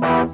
Very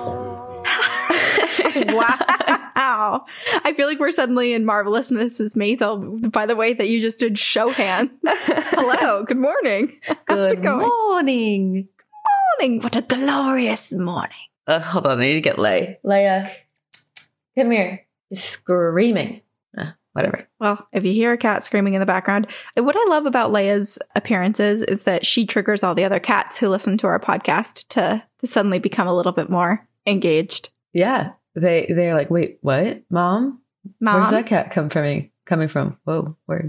spooky. wow. I feel like we're suddenly in Marvelous Mrs. Maisel by the way that you just did show hand. Hello, good morning. Good morning. Good morning. What a glorious morning. Uh, hold on, I need to get Leia. Leia, come here. You're screaming. Uh, whatever. Well, if you hear a cat screaming in the background, what I love about Leia's appearances is that she triggers all the other cats who listen to our podcast to to suddenly become a little bit more engaged. Yeah, they they're like, wait, what, mom? Mom, Where's that cat come from? Coming from? Whoa, where?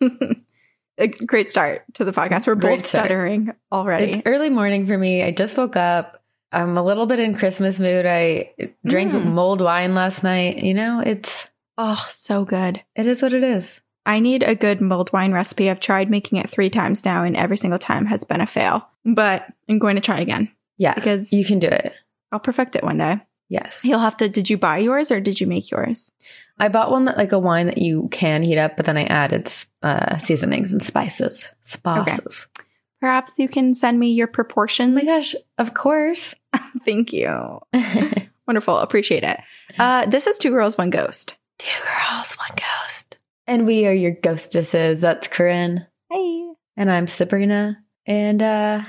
a great start to the podcast. We're both stuttering already. It's early morning for me. I just woke up. I'm a little bit in Christmas mood. I drank Mm. mulled wine last night. You know, it's oh, so good. it is what it is. I need a good mulled wine recipe. I've tried making it three times now, and every single time has been a fail. But I'm going to try again Yeah, because you can do it. I'll perfect it one day. Yes. You'll have to. Did you buy yours or did you make yours? I bought one that like a wine that you can heat up, but then I added uh, seasonings and spices. Spices. Perhaps you can send me your proportions. Oh my gosh, of course. Thank you. Wonderful. Appreciate it. Uh, this is Two Girls, One Ghost. Two girls, one ghost. And we are your ghostesses. That's Corinne. Hey, And I'm Sabrina. And uh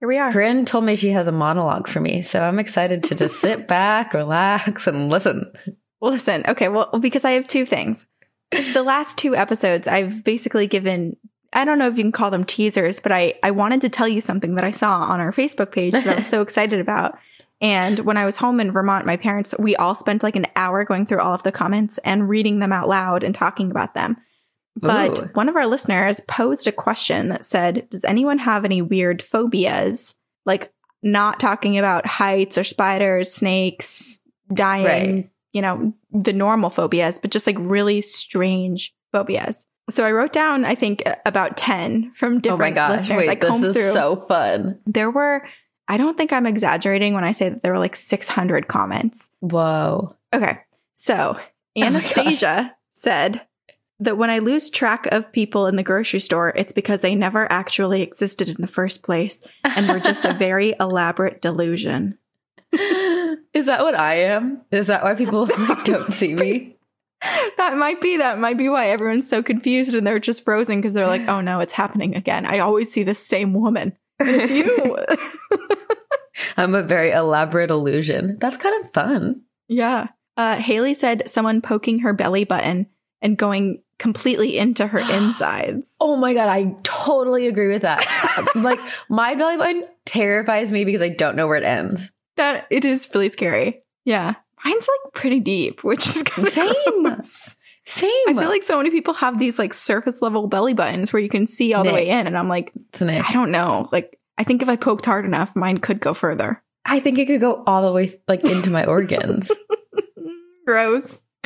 here we are. Corinne told me she has a monologue for me. So I'm excited to just sit back, relax, and listen. Listen, okay, well, because I have two things. The last two episodes, I've basically given, I don't know if you can call them teasers, but I, I wanted to tell you something that I saw on our Facebook page that I was so excited about. And when I was home in Vermont, my parents, we all spent like an hour going through all of the comments and reading them out loud and talking about them. But Ooh. one of our listeners posed a question that said, Does anyone have any weird phobias? Like, not talking about heights or spiders, snakes, dying, Right. you know, the normal phobias, but just like really strange phobias. So I wrote down, I think, about 10 from Oh my different gosh. listeners. I Wait, this is through. so fun. there were, I don't think I'm exaggerating when I say that there were like 600 comments. Whoa. Okay. So Oh Anastasia said that when I lose track of people in the grocery store, it's because they never actually existed in the first place and were just a very elaborate delusion. Is that what I am? Is that why people like, don't see me? That might be that might be why everyone's so confused and they're just frozen because they're like, "Oh no, it's happening again. I always see the same woman." It's you. I'm a very elaborate illusion. That's kind of fun. yeah. Uh, Haley said someone poking her belly button and going completely into her insides. Oh my god, I totally agree with that. like my belly button terrifies me because I don't know where it ends. That it is really scary. Yeah. Mine's like pretty deep, which is kind of Same. gross. Same. I feel like so many people have these like surface level belly buttons where you can see all the way in, and I'm like. I don't know. Like, I think if I poked hard enough, mine could go further. I think it could go all the way like into my organs. Gross.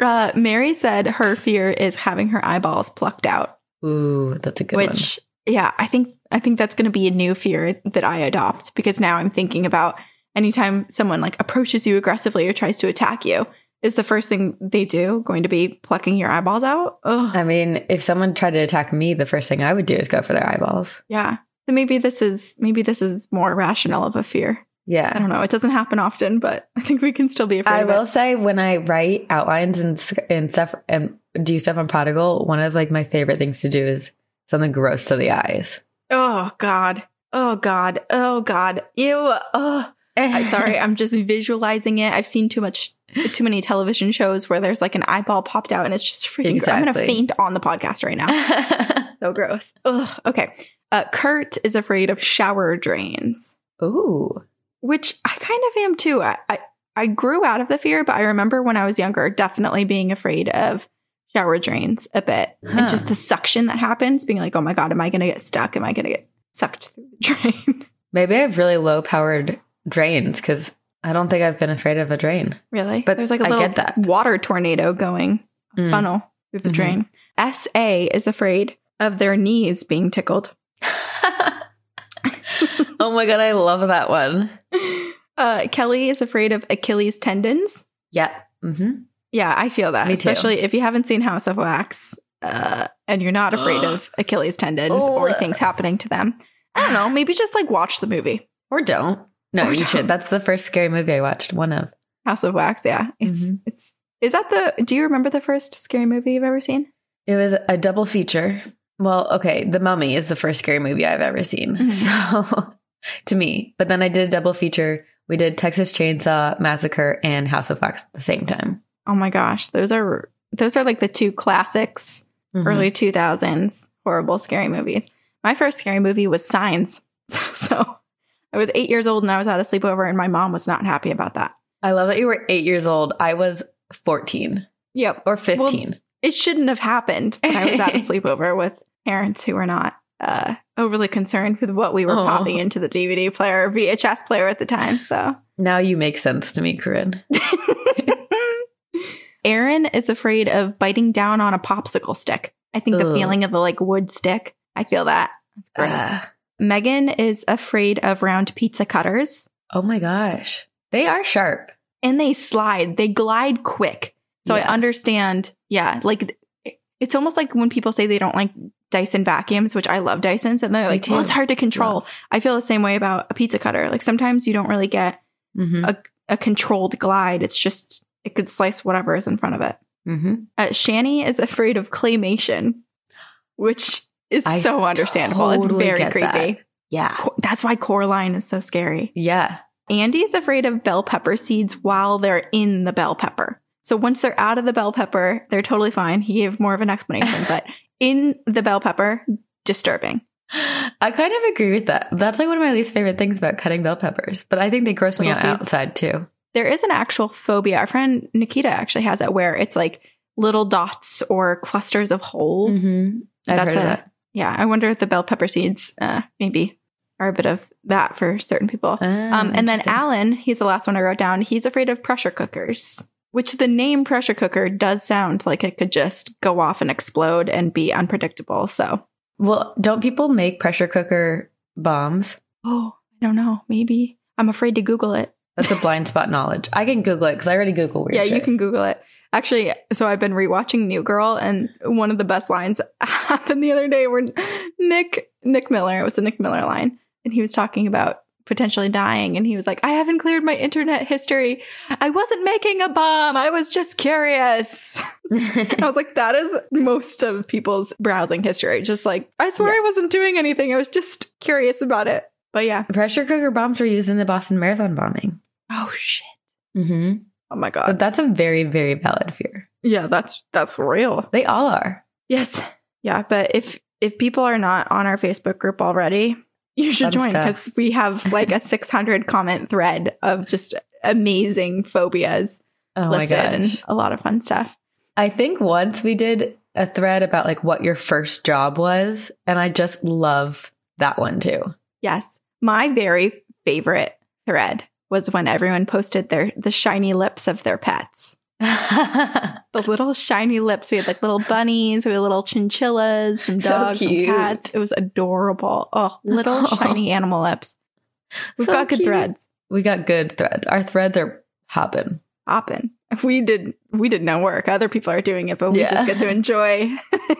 Uh, Mary said her fear is having her eyeballs plucked out, Ooh, that's a good which, yeah, I think I think that's going to be a new fear that I adopt because now I'm thinking about anytime someone like approaches you aggressively or tries to attack you, is the first thing they do going to be plucking your eyeballs out? Ugh. I mean, if someone tried to attack me, the first thing I would do is go for their eyeballs. Yeah. So maybe this is maybe this is more rational of a fear. I don't know. It doesn't happen often, but I think we can still be afraid. I will say when I write outlines and and stuff and do stuff on Prodigal, one of like my favorite things to do is something gross to the eyes. Oh God. Oh God. Oh God. Ew. Oh. I'm sorry. I'm just visualizing it. I've seen too much, too many television shows where there's like an eyeball popped out, and it's just freaking. gr- I'm gonna faint on the podcast right now. so gross. Ugh. Okay. Uh, Kurt is afraid of shower drains, Ooh. Which I kind of am too. I, I I grew out of the fear, but I remember when I was younger, definitely being afraid of shower drains a bit, Huh. and just the suction that happens, being like, oh my god, am I gonna get stuck? Am I gonna get sucked through the drain? Maybe I have really low powered drains because I don't think I've been afraid of a drain. Really? But there's like a I little get that. water tornado going Mm. funnel through the Mhm. drain. SA is afraid of their knees being tickled. oh my god, I love that one. Uh, Kelly is afraid of Achilles tendons. Yeah. hmm Yeah, I feel that. Me too. Especially if you haven't seen House of Wax uh, and you're not afraid of Achilles tendons or Oh. things happening to them. I don't know. Maybe just like watch the movie Or don't. No, Or you don't. should. That's the first scary movie I watched. One of. House of Wax. Yeah, it's Mhm. it's. Is that the? Do you remember the first scary movie you've ever seen? It was a double feature. Well, okay, The Mummy is the first scary movie I've ever seen. Mhm. So, to me, but then I did a double feature. We did Texas Chainsaw Massacre and House of Wax at the same time. Oh my gosh, those are those are like the two classics Mhm. early 2000s horrible scary movies. My first scary movie was Signs. So, so I was eight years old and I was at a sleepover, and my mom was not happy about that. I love that you were eight years old. I was 14 Yep. or 15. It shouldn't have happened. I was at a sleepover with parents who were not uh, overly concerned with what we were Aw. popping into the DVD player or VHS player at the time. So now you make sense to me, Corinne. Aaron is afraid of biting down on a popsicle stick. I think the feeling of the like wood stick. I feel that. That's gross. Ah. Megan is afraid of round pizza cutters oh my gosh. They are sharp. and they slide, they glide quick. So I understand. Yeah. Like it's almost like when people say they don't like Dyson vacuums, which I love Dysons, and they're like, well, it's hard to control. I feel the same way about a pizza cutter. Like sometimes you don't really get Mm-hmm. a, a controlled glide. It's just, it could slice whatever is in front of it. Mm-hmm. Uh, Shani is afraid of claymation, which is I so understandable. totally it's very get that. creepy. Yeah. Co- That's why Coraline is so scary. Yeah. Andy is afraid of bell pepper seeds while they're in the bell pepper. So once they're out of the bell pepper, they're totally fine. He gave more of an explanation, but in the bell pepper, disturbing. I kind of agree with that. That's like one of my least favorite things about cutting bell peppers, but I think they gross me Little out seeds. outside too. There is an actual phobia. Our friend Nikita actually has it where it's like little dots or clusters of holes. Mm-hmm. I've That's heard of a- that. Yeah, I wonder if the bell pepper seeds uh, maybe are a bit of that for certain people. Ah, Um, and then. Alan, he's the last one I wrote down. He's afraid of pressure cookers, which the name pressure cooker does sound like it could just go off and explode and be unpredictable. So, Well, don't people make pressure cooker bombs? oh, I don't know. Maybe I'm afraid to Google it. That's a blind spot knowledge. I can Google it because I already Google weird yeah, you can Google it. Actually, so I've been rewatching New Girl, and one of the best lines happened the other day where Nick Nick Miller, it was a Nick Miller line, and he was talking about potentially dying, and he was like, "I haven't cleared my internet history. I wasn't making a bomb. I was just curious." I was like, "That is most of people's browsing history. Just like, I swear I wasn't doing anything. I was just curious about it." But yeah. pressure cooker bombs were used in the Boston Marathon bombing. Oh shit. Mm-hmm. Oh my god. But that's a very, very valid fear. yeah, that's that's real. They all are. Yes. Yeah, but if if people are not on our Facebook group already, you should Fun join because we have like a 600 comment thread of just amazing phobias Oh my listed gosh. and a lot of fun stuff. I think once we did a thread about like what your first job was, and I just love that one too. Yes. My very favorite thread was when everyone posted their the shiny lips of their pets. The little shiny lips. We had like little bunnies, we had little chinchillas and So dogs and cats. It was adorable. Oh, little Oh. shiny animal lips. We've So got good cute. threads. we got good threads. Our threads are hopping. Hopping. We did we did no work. Other people are doing it, but we Yeah. just get to enjoy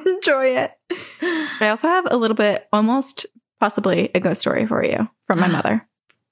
enjoy it. I also have a little bit almost possibly a ghost story for you from my mother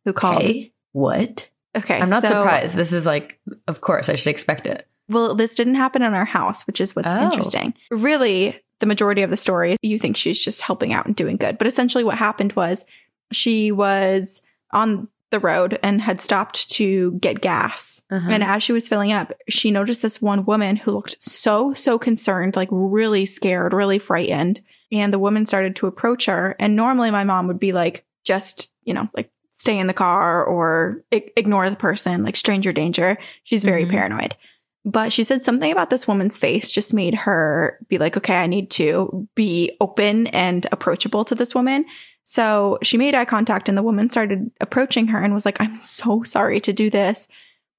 who called. Okay. What? Okay. I'm not so- surprised. This is like, of course, I should expect it. Well, this didn't happen in our house, which is what's Oh. interesting. Really, the majority of the story, you think she's just helping out and doing good. But essentially, what happened was she was on the road and had stopped to get gas. Uh-huh. And as she was filling up, she noticed this one woman who looked so, so concerned, like really scared, really frightened. And the woman started to approach her. And normally my mom would be like, just, you know, like stay in the car or I- ignore the person, like stranger danger. She's very Mhm. paranoid. But she said something about this woman's face just made her be like, okay, I need to be open and approachable to this woman. So she made eye contact and the woman started approaching her and was like, I'm so sorry to do this,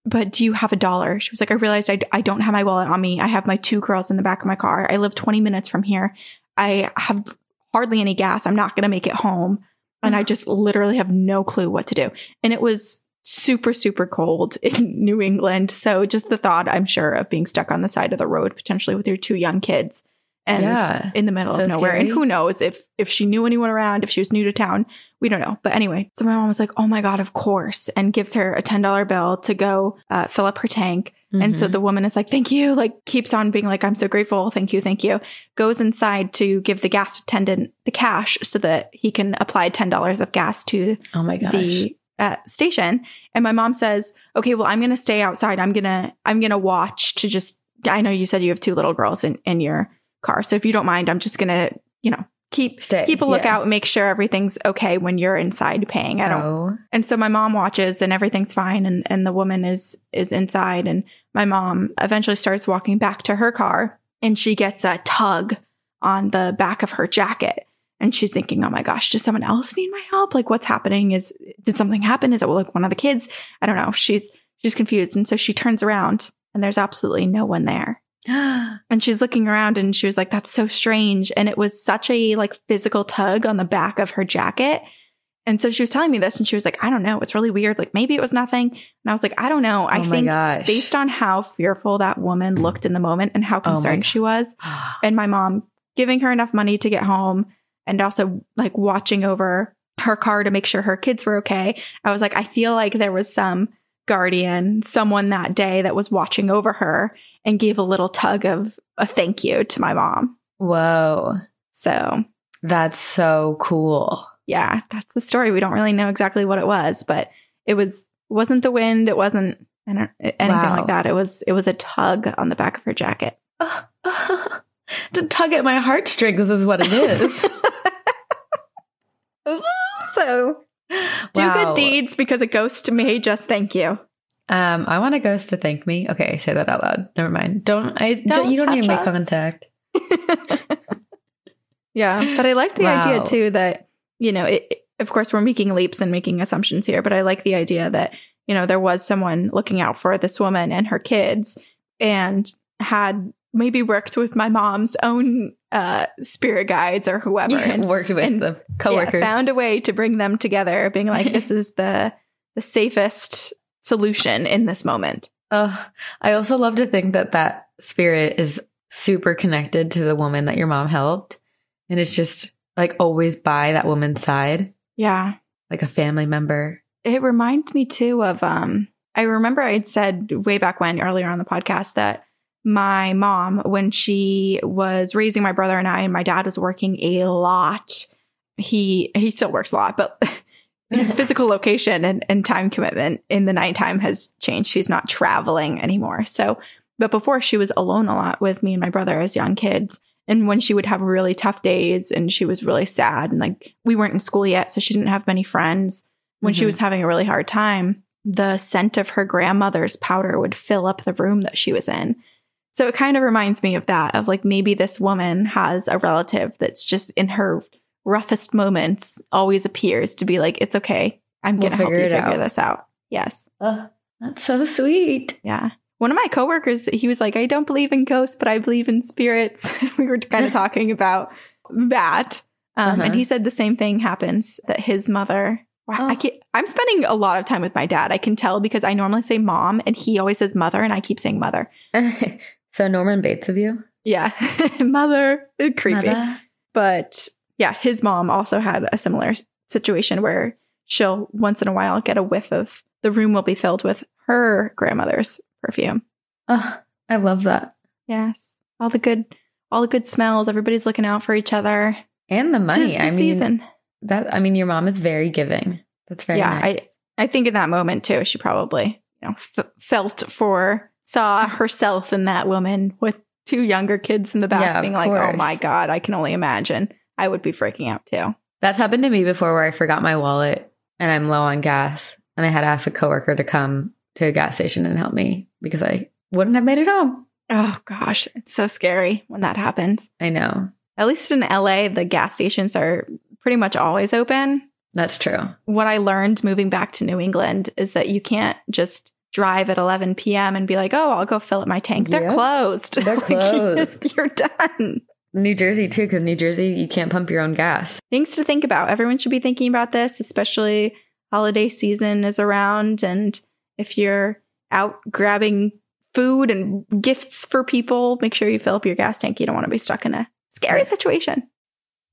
but do you have a dollar? She was like, I realized I, I don't have my wallet on me. I have my two girls in the back of my car. I live 20 minutes from here. I have hardly any gas. I'm not going to make it home. And I just literally have no clue what to do. And it was super, super cold in New England. So just the thought, I'm sure, of being stuck on the side of the road, potentially with your two young kids and Yeah. in the middle So of nowhere. And who knows if if she knew anyone around, if she was new to town, we don't know. But anyway, so my mom was like, "Oh my god, of course," and gives her a ten dollar bill to go uh, fill up her tank. And so Mhm. the woman is like, "Thank you," like keeps on being like, "I'm so grateful, thank you, thank you." Goes inside to give the gas attendant the cash so that he can apply ten dollars of gas to oh my gosh. the uh, station and my mom says okay well i'm gonna stay outside i'm gonna i'm gonna watch to just i know you said you have two little girls in, in your car so if you don't mind i'm just gonna you know keep Stay, keep a lookout and make sure everything's okay when you're inside paying i don't Oh. and so my mom watches and everything's fine and, and the woman is is inside and my mom eventually starts walking back to her car and she gets a tug on the back of her jacket. And she's thinking, oh my gosh, does someone else need my help? Like what's happening? Is did something happen? Is it like one of the kids? I don't know. She's she's confused. And so she turns around and there's absolutely no one there. And she's looking around and she was like, that's so strange. And it was such a like physical tug on the back of her jacket. And so she was telling me this and she was like, I don't know. It's really weird. Like maybe it was nothing. And I was like, I don't know. I oh think gosh. based on how fearful that woman looked in the moment and how Oh concerned God. she was, and my mom giving her enough money to get home and also like watching over her car to make sure her kids were okay. I was like, I feel like there was some guardian, someone that day that was watching over her and gave a little tug of a thank you to my mom. Whoa. So, That's so cool. yeah, that's the story. We don't really know exactly what it was, but it was wasn't the wind, it wasn't anything Wow. like that. It was it was a tug on the back of her jacket. to tug at my heartstrings is what it is. so do Wow. good deeds because a ghost may just thank you. Um, I want a ghost to thank me. Okay, say that out loud. Never mind. Don't I? Don't you don't need to make contact. yeah, but I like the Wow. idea too that you know, it, of course, we're making leaps and making assumptions here, but I like the idea that you know there was someone looking out for this woman and her kids, and had maybe worked with my mom's own uh, spirit guides or whoever, and worked with and- the coworkers. yeah, found a way to bring them together, being like, this is the the safest solution in this moment. Ugh. I also love to think that that spirit is super connected to the woman that your mom helped, and it's just like always by that woman's side, Yeah. like a family member. It reminds me too of um I remember I'd said way back when earlier on the podcast that my mom when she was raising my brother and I and my dad was working a lot. He he still works a lot, but his physical location and, and time commitment in the nighttime has changed. She's not traveling anymore. So but before she was alone a lot with me and my brother as young kids. And when she would have really tough days and she was really sad and like we weren't in school yet, so she didn't have many friends when she Mhm. was having a really hard time, the scent of her grandmother's powder would fill up the room that she was in. So it kind of reminds me of that, of like maybe this woman has a relative that's just in her roughest moments always appears to be like, it's okay. I'm We'll going to help you figure out." this out. Yes. Ugh, that's so sweet. Yeah. One of my coworkers, he was like, I don't believe in ghosts, but I believe in spirits. we were kind of talking about that. Um, Uh-huh. And he said the same thing happens that his mother. Wow, I Oh. can't, I'm spending a lot of time with my dad. I can tell because I normally say mom and he always says mother and I keep saying mother. so Norman Bates of you, Yeah. mother. Creepy. Mother. But yeah, his mom also had a similar situation where she'll once in a while get a whiff of the room will be filled with her grandmother's perfume. Oh, I love that. Yes. All the good all the good smells. Everybody's looking out for each other. And the money. The I mean, season. that, I mean, your mom is very giving. That's very yeah, nice. I I think in that moment too, she probably you know f- felt for saw herself in that woman with two younger kids in the back, Yeah, being like, "Oh my god, I can only imagine." I would be freaking out too. That's happened to me before where I forgot my wallet and I'm low on gas and I had to ask a coworker to come to a gas station and help me because I wouldn't have made it home. Oh gosh, it's so scary when that happens. I know. At least in LA, the gas stations are pretty much always open. That's true. What I learned moving back to New England is that you can't just drive at 11 p.m. and be like, "Oh, I'll go fill up my tank." They're Yep. closed. They're Like, closed. You're done. New Jersey too, because New Jersey you can't pump your own gas. things to think about. Everyone should be thinking about this, especially holiday season is around. And if you're out grabbing food and gifts for people, make sure you fill up your gas tank. You don't want to be stuck in a scary situation.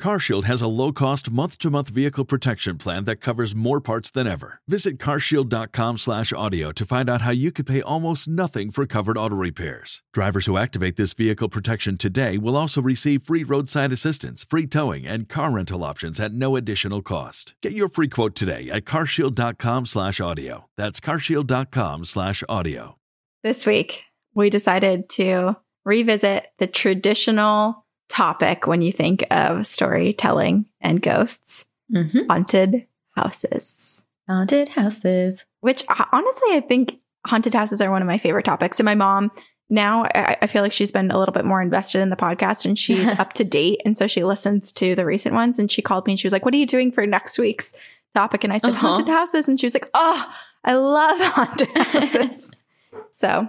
CarShield has a low-cost month-to-month vehicle protection plan that covers more parts than ever. Visit carshield.com/audio to find out how you could pay almost nothing for covered auto repairs. Drivers who activate this vehicle protection today will also receive free roadside assistance, free towing, and car rental options at no additional cost. Get your free quote today at carshield.com/audio. That's carshield.com/audio. This week, we decided to revisit the traditional topic when you think of storytelling and ghosts Mm-hmm. haunted houses. Haunted houses. which honestly, I think haunted houses are one of my favorite topics. And my mom now, I, I feel like she's been a little bit more invested in the podcast and she's up to date. And so she listens to the recent ones. And she called me and she was like, What are you doing for next week's topic? And I said, Uh-huh. Haunted houses. And she was like, Oh, I love haunted houses. so,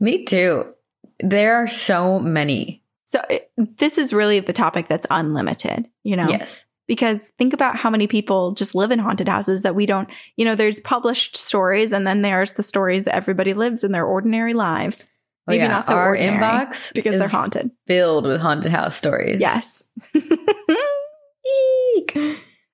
Me too. There are so many. So it, this is really the topic that's unlimited, you know? Yes. because think about how many people just live in haunted houses that we don't, you know, there's published stories and then there's the stories that everybody lives in their ordinary lives. Oh, Maybe yeah. not so Our ordinary inbox because they're haunted. filled with haunted house stories. Yes. Eek.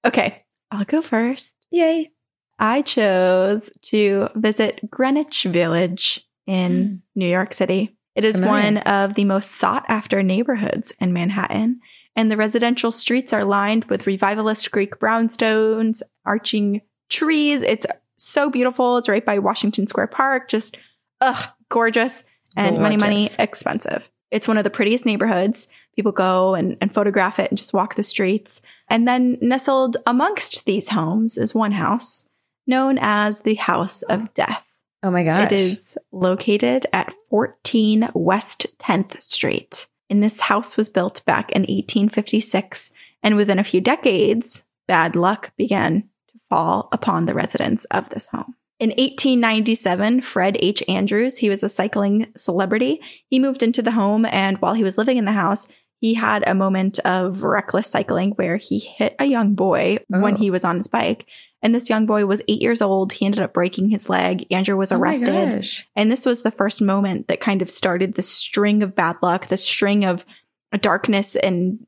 okay, I'll go first. Yay. I chose to visit Greenwich Village in mm. New York City. It is Familiar. one of the most sought after neighborhoods in Manhattan, and the residential streets are lined with revivalist Greek brownstones, arching trees. It's so beautiful. It's right by Washington Square Park. Just, ugh, gorgeous and money, money, expensive. It's one of the prettiest neighborhoods. People go and, and photograph it and just walk the streets. And then nestled amongst these homes is one house known as the House of Death. Oh my gosh. It is located at 14 West 10th Street. And this house was built back in 1856. And within a few decades, bad luck began to fall upon the residents of this home. In 1897, Fred H. Andrews, he was a cycling celebrity. He moved into the home, and while he was living in the house, he had a moment of reckless cycling where he hit a young boy when Oh. he was on his bike. And this young boy was eight years old. He ended up breaking his leg. Andrew was Oh arrested. gosh. And this was the first moment that kind of started the string of bad luck, the string of darkness and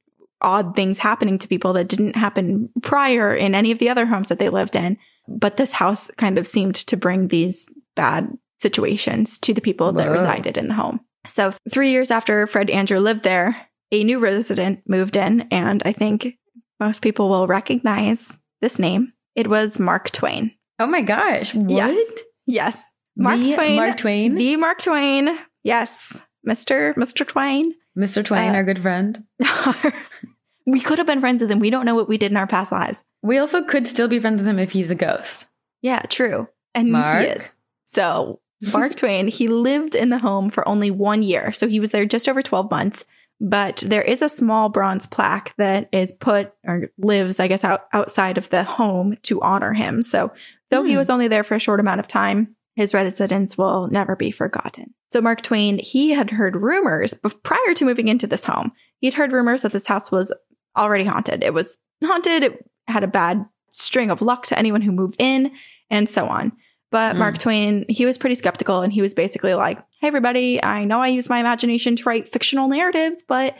odd things happening to people that didn't happen prior in any of the other homes that they lived in. But this house kind of seemed to bring these bad situations to the people that Whoa. resided in the home. So, three years after Fred Andrew lived there, a new resident moved in, and I think most people will recognize this name. It was Mark Twain. Oh my gosh. What? Yes. Yes. Mark The Twain. Mark Twain? The Mark Twain. Yes. Mr. Mr. Twain. Mr. Twain, Uh, our good friend. we could have been friends with him. We don't know what we did in our past lives. We also could still be friends with him if he's a ghost. Yeah, true. And Mark? he is. So, Mark Twain, he lived in the home for only one year. So, he was there just over 12 months. But there is a small bronze plaque that is put or lives, I guess, out, outside of the home to honor him. So, though he Hmm. was only there for a short amount of time, his residence will never be forgotten. So, Mark Twain, he had heard rumors bef- prior to moving into this home. He'd heard rumors that this house was already haunted. It was haunted. It had a bad string of luck to anyone who moved in, and so on. But Mm. Mark Twain, he was pretty skeptical and he was basically like, Hey, everybody, I know I use my imagination to write fictional narratives, but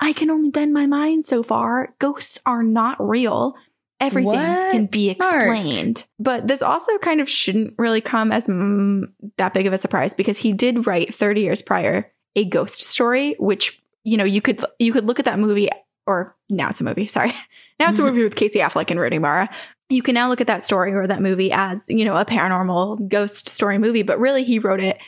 I can only bend my mind so far. Ghosts are not real. Everything What? can be Mark. explained. But this also kind of shouldn't really come as mm, that big of a surprise because he did write 30 years prior a ghost story, which, you know, you could, you could look at that movie or now it's a movie. Sorry. Now it's a movie with Casey Affleck and Rooney Mara you can now look at that story or that movie as, you know, a paranormal ghost story movie, but really he wrote it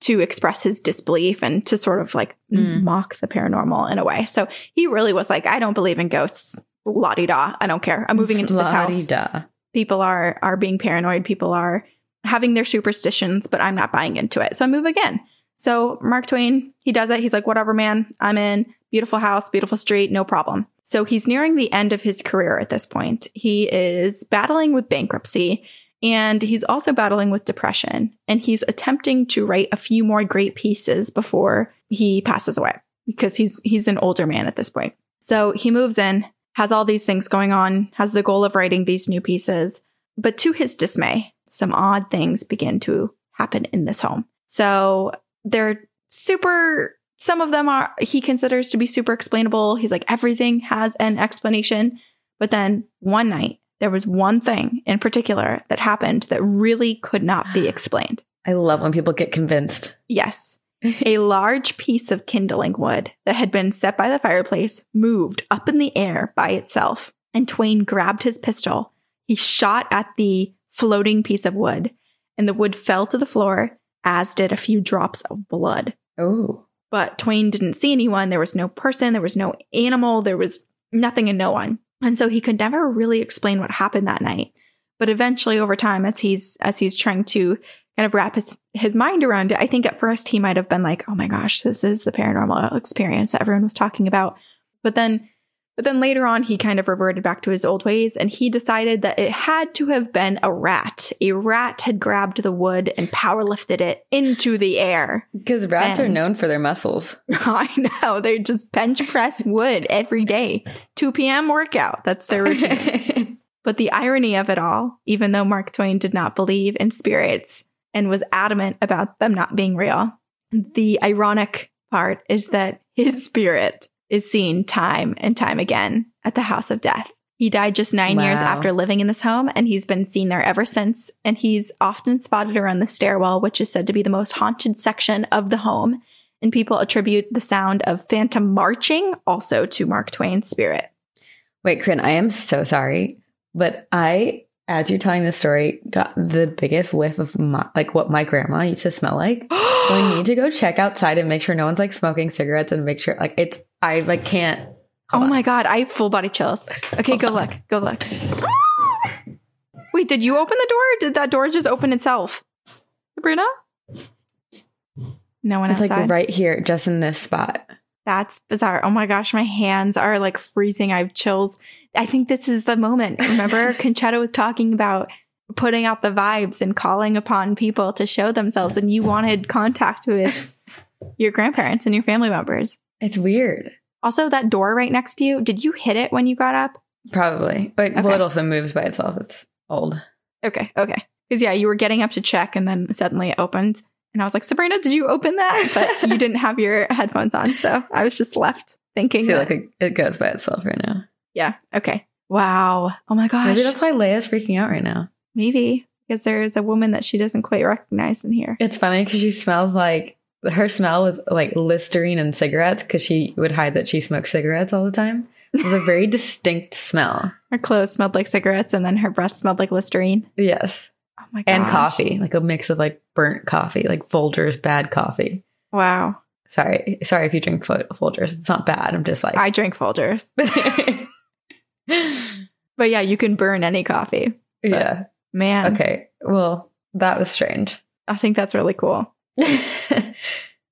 to express his disbelief and to sort of like Mm. mock the paranormal in a way. So he really was like, I don't believe in ghosts. La di da. I don't care. I'm moving into this house. La-di-da. People are are being paranoid. People are having their superstitions, but I'm not buying into it. So I move again. So Mark Twain, he does it. He's like, whatever, man. I'm in. Beautiful house, beautiful street, no problem. So he's nearing the end of his career at this point. He is battling with bankruptcy and he's also battling with depression. And he's attempting to write a few more great pieces before he passes away because he's he's an older man at this point. So he moves in, has all these things going on, has the goal of writing these new pieces. But to his dismay, some odd things begin to happen in this home. So they're super, some of them are, he considers to be super explainable. He's like, everything has an explanation. But then one night, there was one thing in particular that happened that really could not be explained. I love when people get convinced. Yes. a large piece of kindling wood that had been set by the fireplace moved up in the air by itself, and Twain grabbed his pistol. He shot at the floating piece of wood, and the wood fell to the floor, as did a few drops of blood. Oh. But Twain didn't see anyone. There was no person, there was no animal, there was nothing and no one. And so he could never really explain what happened that night. But eventually over time, as he's as he's trying to kind of wrap his, his mind around it, I think at first he might have been like, oh my gosh, this is the paranormal experience that everyone was talking about. But then but then later on he kind of reverted back to his old ways and he decided that it had to have been a rat. A rat had grabbed the wood and power lifted it into the air. Because rats are known for their muscles. I know. They just bench press wood every day. 2 p.m. workout. That's their routine. but the irony of it all, even though Mark Twain did not believe in spirits and was adamant about them not being real, the ironic part is that his spirit is seen time and time again at the house of death. He died just nine years after living in this home, and he's been seen there ever since. And he's often spotted around the stairwell, which is said to be the most haunted section of the home and people attribute the sound of phantom marching also to Mark Twain's spirit. Wait, Corinne, I am so sorry, but I, as you're telling this story, got the biggest whiff of my, like what my grandma used to smell like. we need to go check outside and make sure no one's like smoking cigarettes and make sure like it's I like can't. oh on. my god, I have full body chills. Okay, go look. Go look. Wait, did you open the door? Or did that door just open itself? Sabrina? No one It's outside. like right here, just in this spot. That's bizarre. Oh my gosh, my hands are like freezing. I have chills. I think this is the moment. Remember, Conchetta was talking about putting out the vibes and calling upon people to show themselves, and you wanted contact with your grandparents and your family members. It's weird. Also, that door right next to you, did you hit it when you got up? Probably. But well, it also moves by itself. It's old. Okay, okay. Because yeah, you were getting up to check, and then suddenly it opened. And I was like, Sabrina, did you open that? But you didn't have your headphones on. So I was just left thinking. See, that- like it, it goes by itself right now. yeah, okay. Wow. Oh my gosh. Maybe that's why Leia's freaking out right now. Maybe. because there's a woman that she doesn't quite recognize in here. It's funny because she smells like her smell was like Listerine and cigarettes because she would hide that she smoked cigarettes all the time. It was a very distinct smell. Her clothes smelled like cigarettes, and then her breath smelled like Listerine. Yes. Oh my god! And coffee, like a mix of like burnt coffee, like Folgers bad coffee. Wow. Sorry, sorry if you drink Fol- Folgers. It's not bad. I'm just like I drink Folgers, but yeah, you can burn any coffee. yeah. Man, Okay. Well, that was strange. I think that's really cool.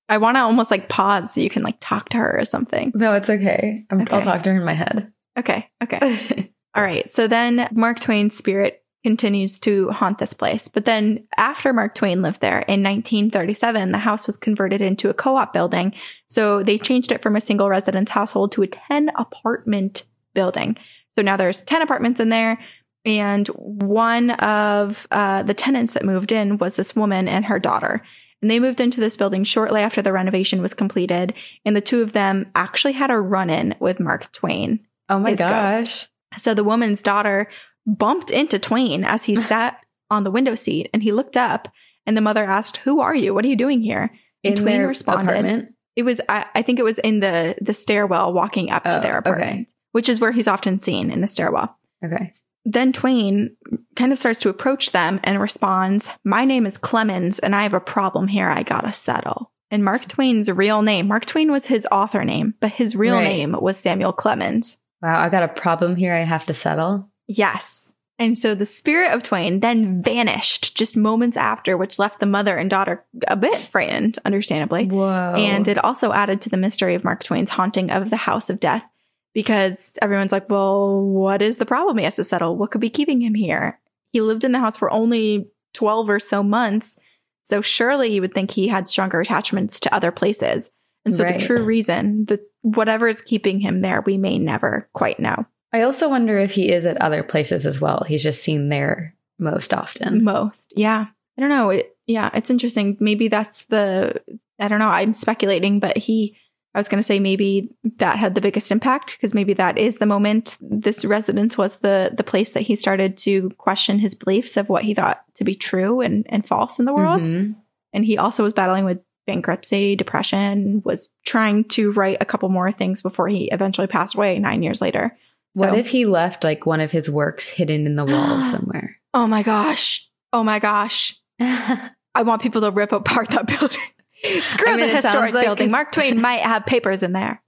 I want to almost like pause so you can like talk to her or something. no, it's okay. I'm, I'll Okay. talk to her in my head. Okay. Okay. All right. So then Mark Twain's spirit continues to haunt this place. But then after Mark Twain lived there in 1937, the house was converted into a co op building. So they changed it from a single residence household to a 10 apartment building. So now there's 10 apartments in there. And one of uh, the tenants that moved in was this woman and her daughter. And they moved into this building shortly after the renovation was completed. And the two of them actually had a run in with Mark Twain. oh my His ghost. gosh. So the woman's daughter bumped into Twain as he sat on the window seat and he looked up and the mother asked, Who are you? What are you doing here? And In Twain their responded- apartment. It was, I, I think it was in the, the stairwell walking up to Oh, their okay. apartment, which is where he's often seen in the stairwell. Okay. Then Twain kind of starts to approach them and responds, My name is Clemens and I have a problem here I gotta settle. And Mark Twain's real name, Mark Twain was his author name, but his real Right. name was Samuel Clemens. Wow, I got a problem here I have to settle. Yes. And so the spirit of Twain then vanished just moments after, which left the mother and daughter a bit frightened, understandably. Whoa. And it also added to the mystery of Mark Twain's haunting of the House of Death because everyone's like, well, what is the problem he has to settle? What could be keeping him here? He lived in the house for only 12 or so months. So surely you would think he had stronger attachments to other places. And so Right. the true reason, the whatever is keeping him there, we may never quite know. I also wonder if he is at other places as well. He's just seen there most often. most yeah i don't know it, yeah it's interesting maybe that's the i don't know i'm speculating but he i was going to say maybe that had the biggest impact because maybe that is the moment this residence was the the place that he started to question his beliefs of what he thought to be true and and false in the world Mhm. and he also was battling with bankruptcy depression was trying to write a couple more things before he eventually passed away nine years later What if he left like one of his works hidden in the wall somewhere? oh my gosh oh my gosh I want people to rip apart that building. Screw I mean, the historic like- building. Mark Twain might have papers in there.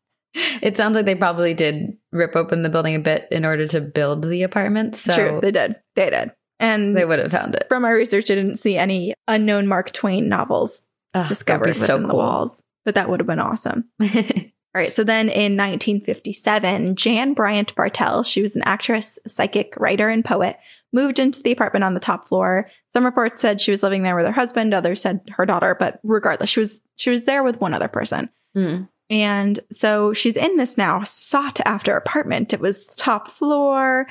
it sounds like they probably did rip open the building a bit in order to build the apartment. So True, they did. They did. And they would have found it. from my research, I didn't see any unknown Mark Twain novels Ugh, discovered within so the walls. But that would have been awesome. All right. So then in 1957, Jan Bryant Bartell, she was an actress, psychic, writer, and poet, moved into the apartment on the top floor. Some reports said she was living there with her husband, others said her daughter, but regardless, she was she was there with one other person. Hmm. And so she's in this now sought after apartment. It was top floor,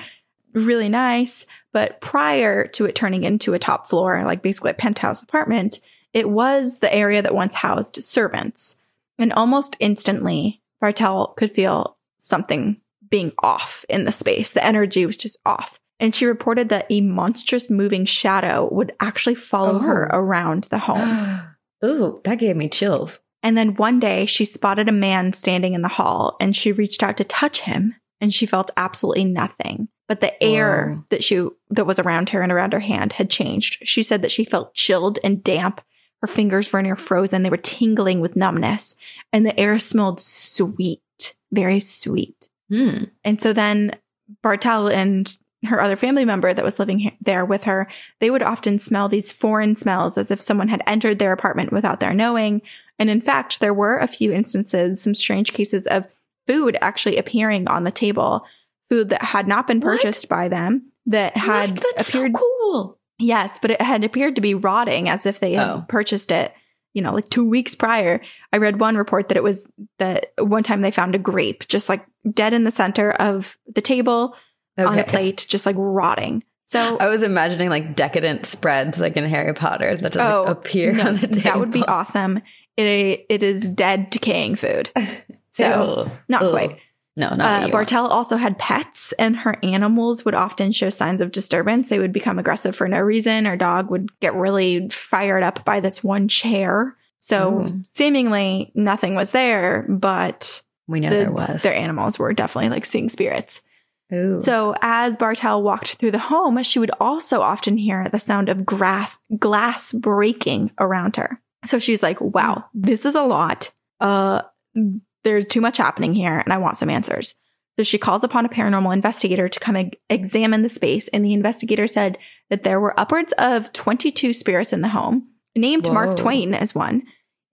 really nice. But prior to it turning into a top floor, like basically a penthouse apartment, it was the area that once housed servants. And almost instantly, Bartell could feel something being off in the space. The energy was just off. And she reported that a monstrous moving shadow would actually follow oh. her Oh. around the home. Ooh, that gave me chills. And then one day she spotted a man standing in the hall and she reached out to touch him and she felt absolutely nothing. But the air Whoa. that she that was around her and around her hand had changed. She said that she felt chilled and damp. Her fingers were near frozen. They were tingling with numbness. And the air smelled sweet, very sweet. Hmm. And so then Bartell and her other family member that was living there with her, they would often smell these foreign smells as if someone had entered their apartment without their knowing. And in fact, there were a few instances, some strange cases of food actually appearing on the table, food that had not been What? purchased by them, that had What? That's appeared so cool. Yes, but it had appeared to be rotting as if they had Oh. purchased it, you know, like two weeks prior. I read one report that it was that one time they found a grape just like dead in the center of the table on a plate, just like rotting. So I was imagining like decadent spreads like in Harry Potter that just like, oh, appear Oh, no, on the table. that would be awesome. It it is dead, decaying food. So Ew. not Ugh. quite. No, not Uh, Bartell also had pets, and her animals would often show signs of disturbance. They would become aggressive for no reason. Her dog would get really fired up by this one chair. So Oh. seemingly nothing was there, but we know the- there was. their animals were definitely like seeing spirits. Ooh. So as Bartell walked through the home, she would also often hear the sound of grass glass breaking around her. So she's like, "Wow, this is a lot. Uh there's too much happening here and I want some answers." So she calls upon a paranormal investigator to come e- examine the space and the investigator said that there were upwards of 22 spirits in the home, named Whoa. Mark Twain as one,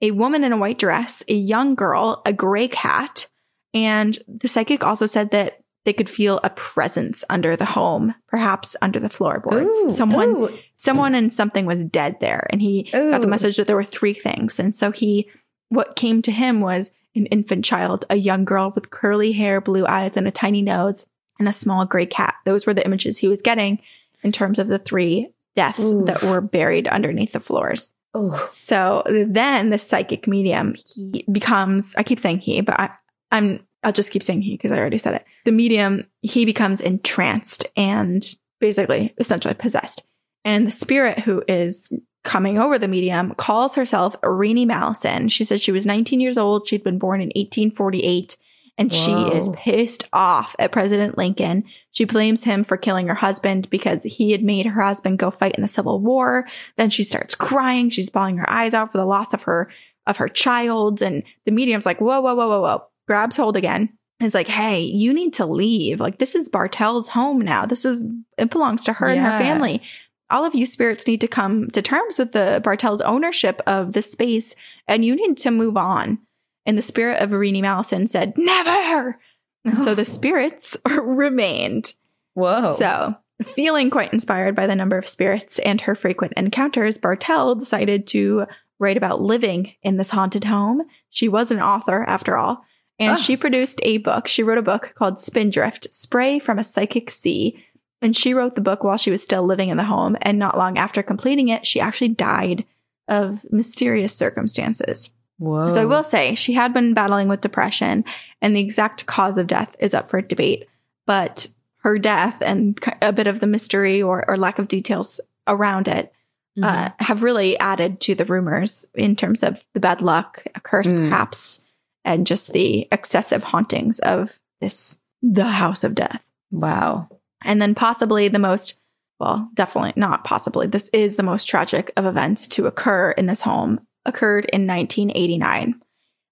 a woman in a white dress, a young girl, a gray cat, and the psychic also said that they could feel a presence under the home, perhaps under the floorboards. Ooh, someone, ooh. someone, and something was dead there, and he got the message that there were three things. And so he, what came to him was an infant child, a young girl with curly hair, blue eyes, and a tiny nose, and a small gray cat. Those were the images he was getting in terms of the three deaths Oof. that were buried underneath the floors. Ooh. So then the psychic medium, he becomes, I keep saying he, but I, I'm, I'll just keep saying he because I already said it. The medium, he becomes entranced and basically essentially possessed. And the spirit who is coming over the medium calls herself Renee Mallison. She said she was 19 years old. She'd been born in 1848 and she is pissed off at President Lincoln. She blames him for killing her husband because he had made her husband go fight in the Civil War. Then she starts crying. She's bawling her eyes out for the loss of her of her child. And the medium's like, whoa, whoa, whoa, whoa, whoa. Grabs hold again. And is like, hey, you need to leave. Like this is Bartell's home now. This is it belongs to her and her family. All of you spirits need to come to terms with the Bartell's ownership of this space, and you need to move on. And the spirit of Renee Mallison said, Never. And so the spirits remained. Whoa. So, feeling quite inspired by the number of spirits and her frequent encounters, Bartell decided to write about living in this haunted home. She was an author, after all, and Ah. she produced a book. She wrote a book called Spindrift Spray from a Psychic Sea. And she wrote the book while she was still living in the home. And not long after completing it, she actually died of mysterious circumstances. Whoa. So I will say she had been battling with depression, and the exact cause of death is up for debate. But her death and a bit of the mystery or, or lack of details around it Mm-hmm. uh, have really added to the rumors in terms of the bad luck, a curse Mm. perhaps, and just the excessive hauntings of this the house of death. Wow. And then possibly the most, well, definitely not possibly, this is the most tragic of events to occur in this home, occurred in 1989.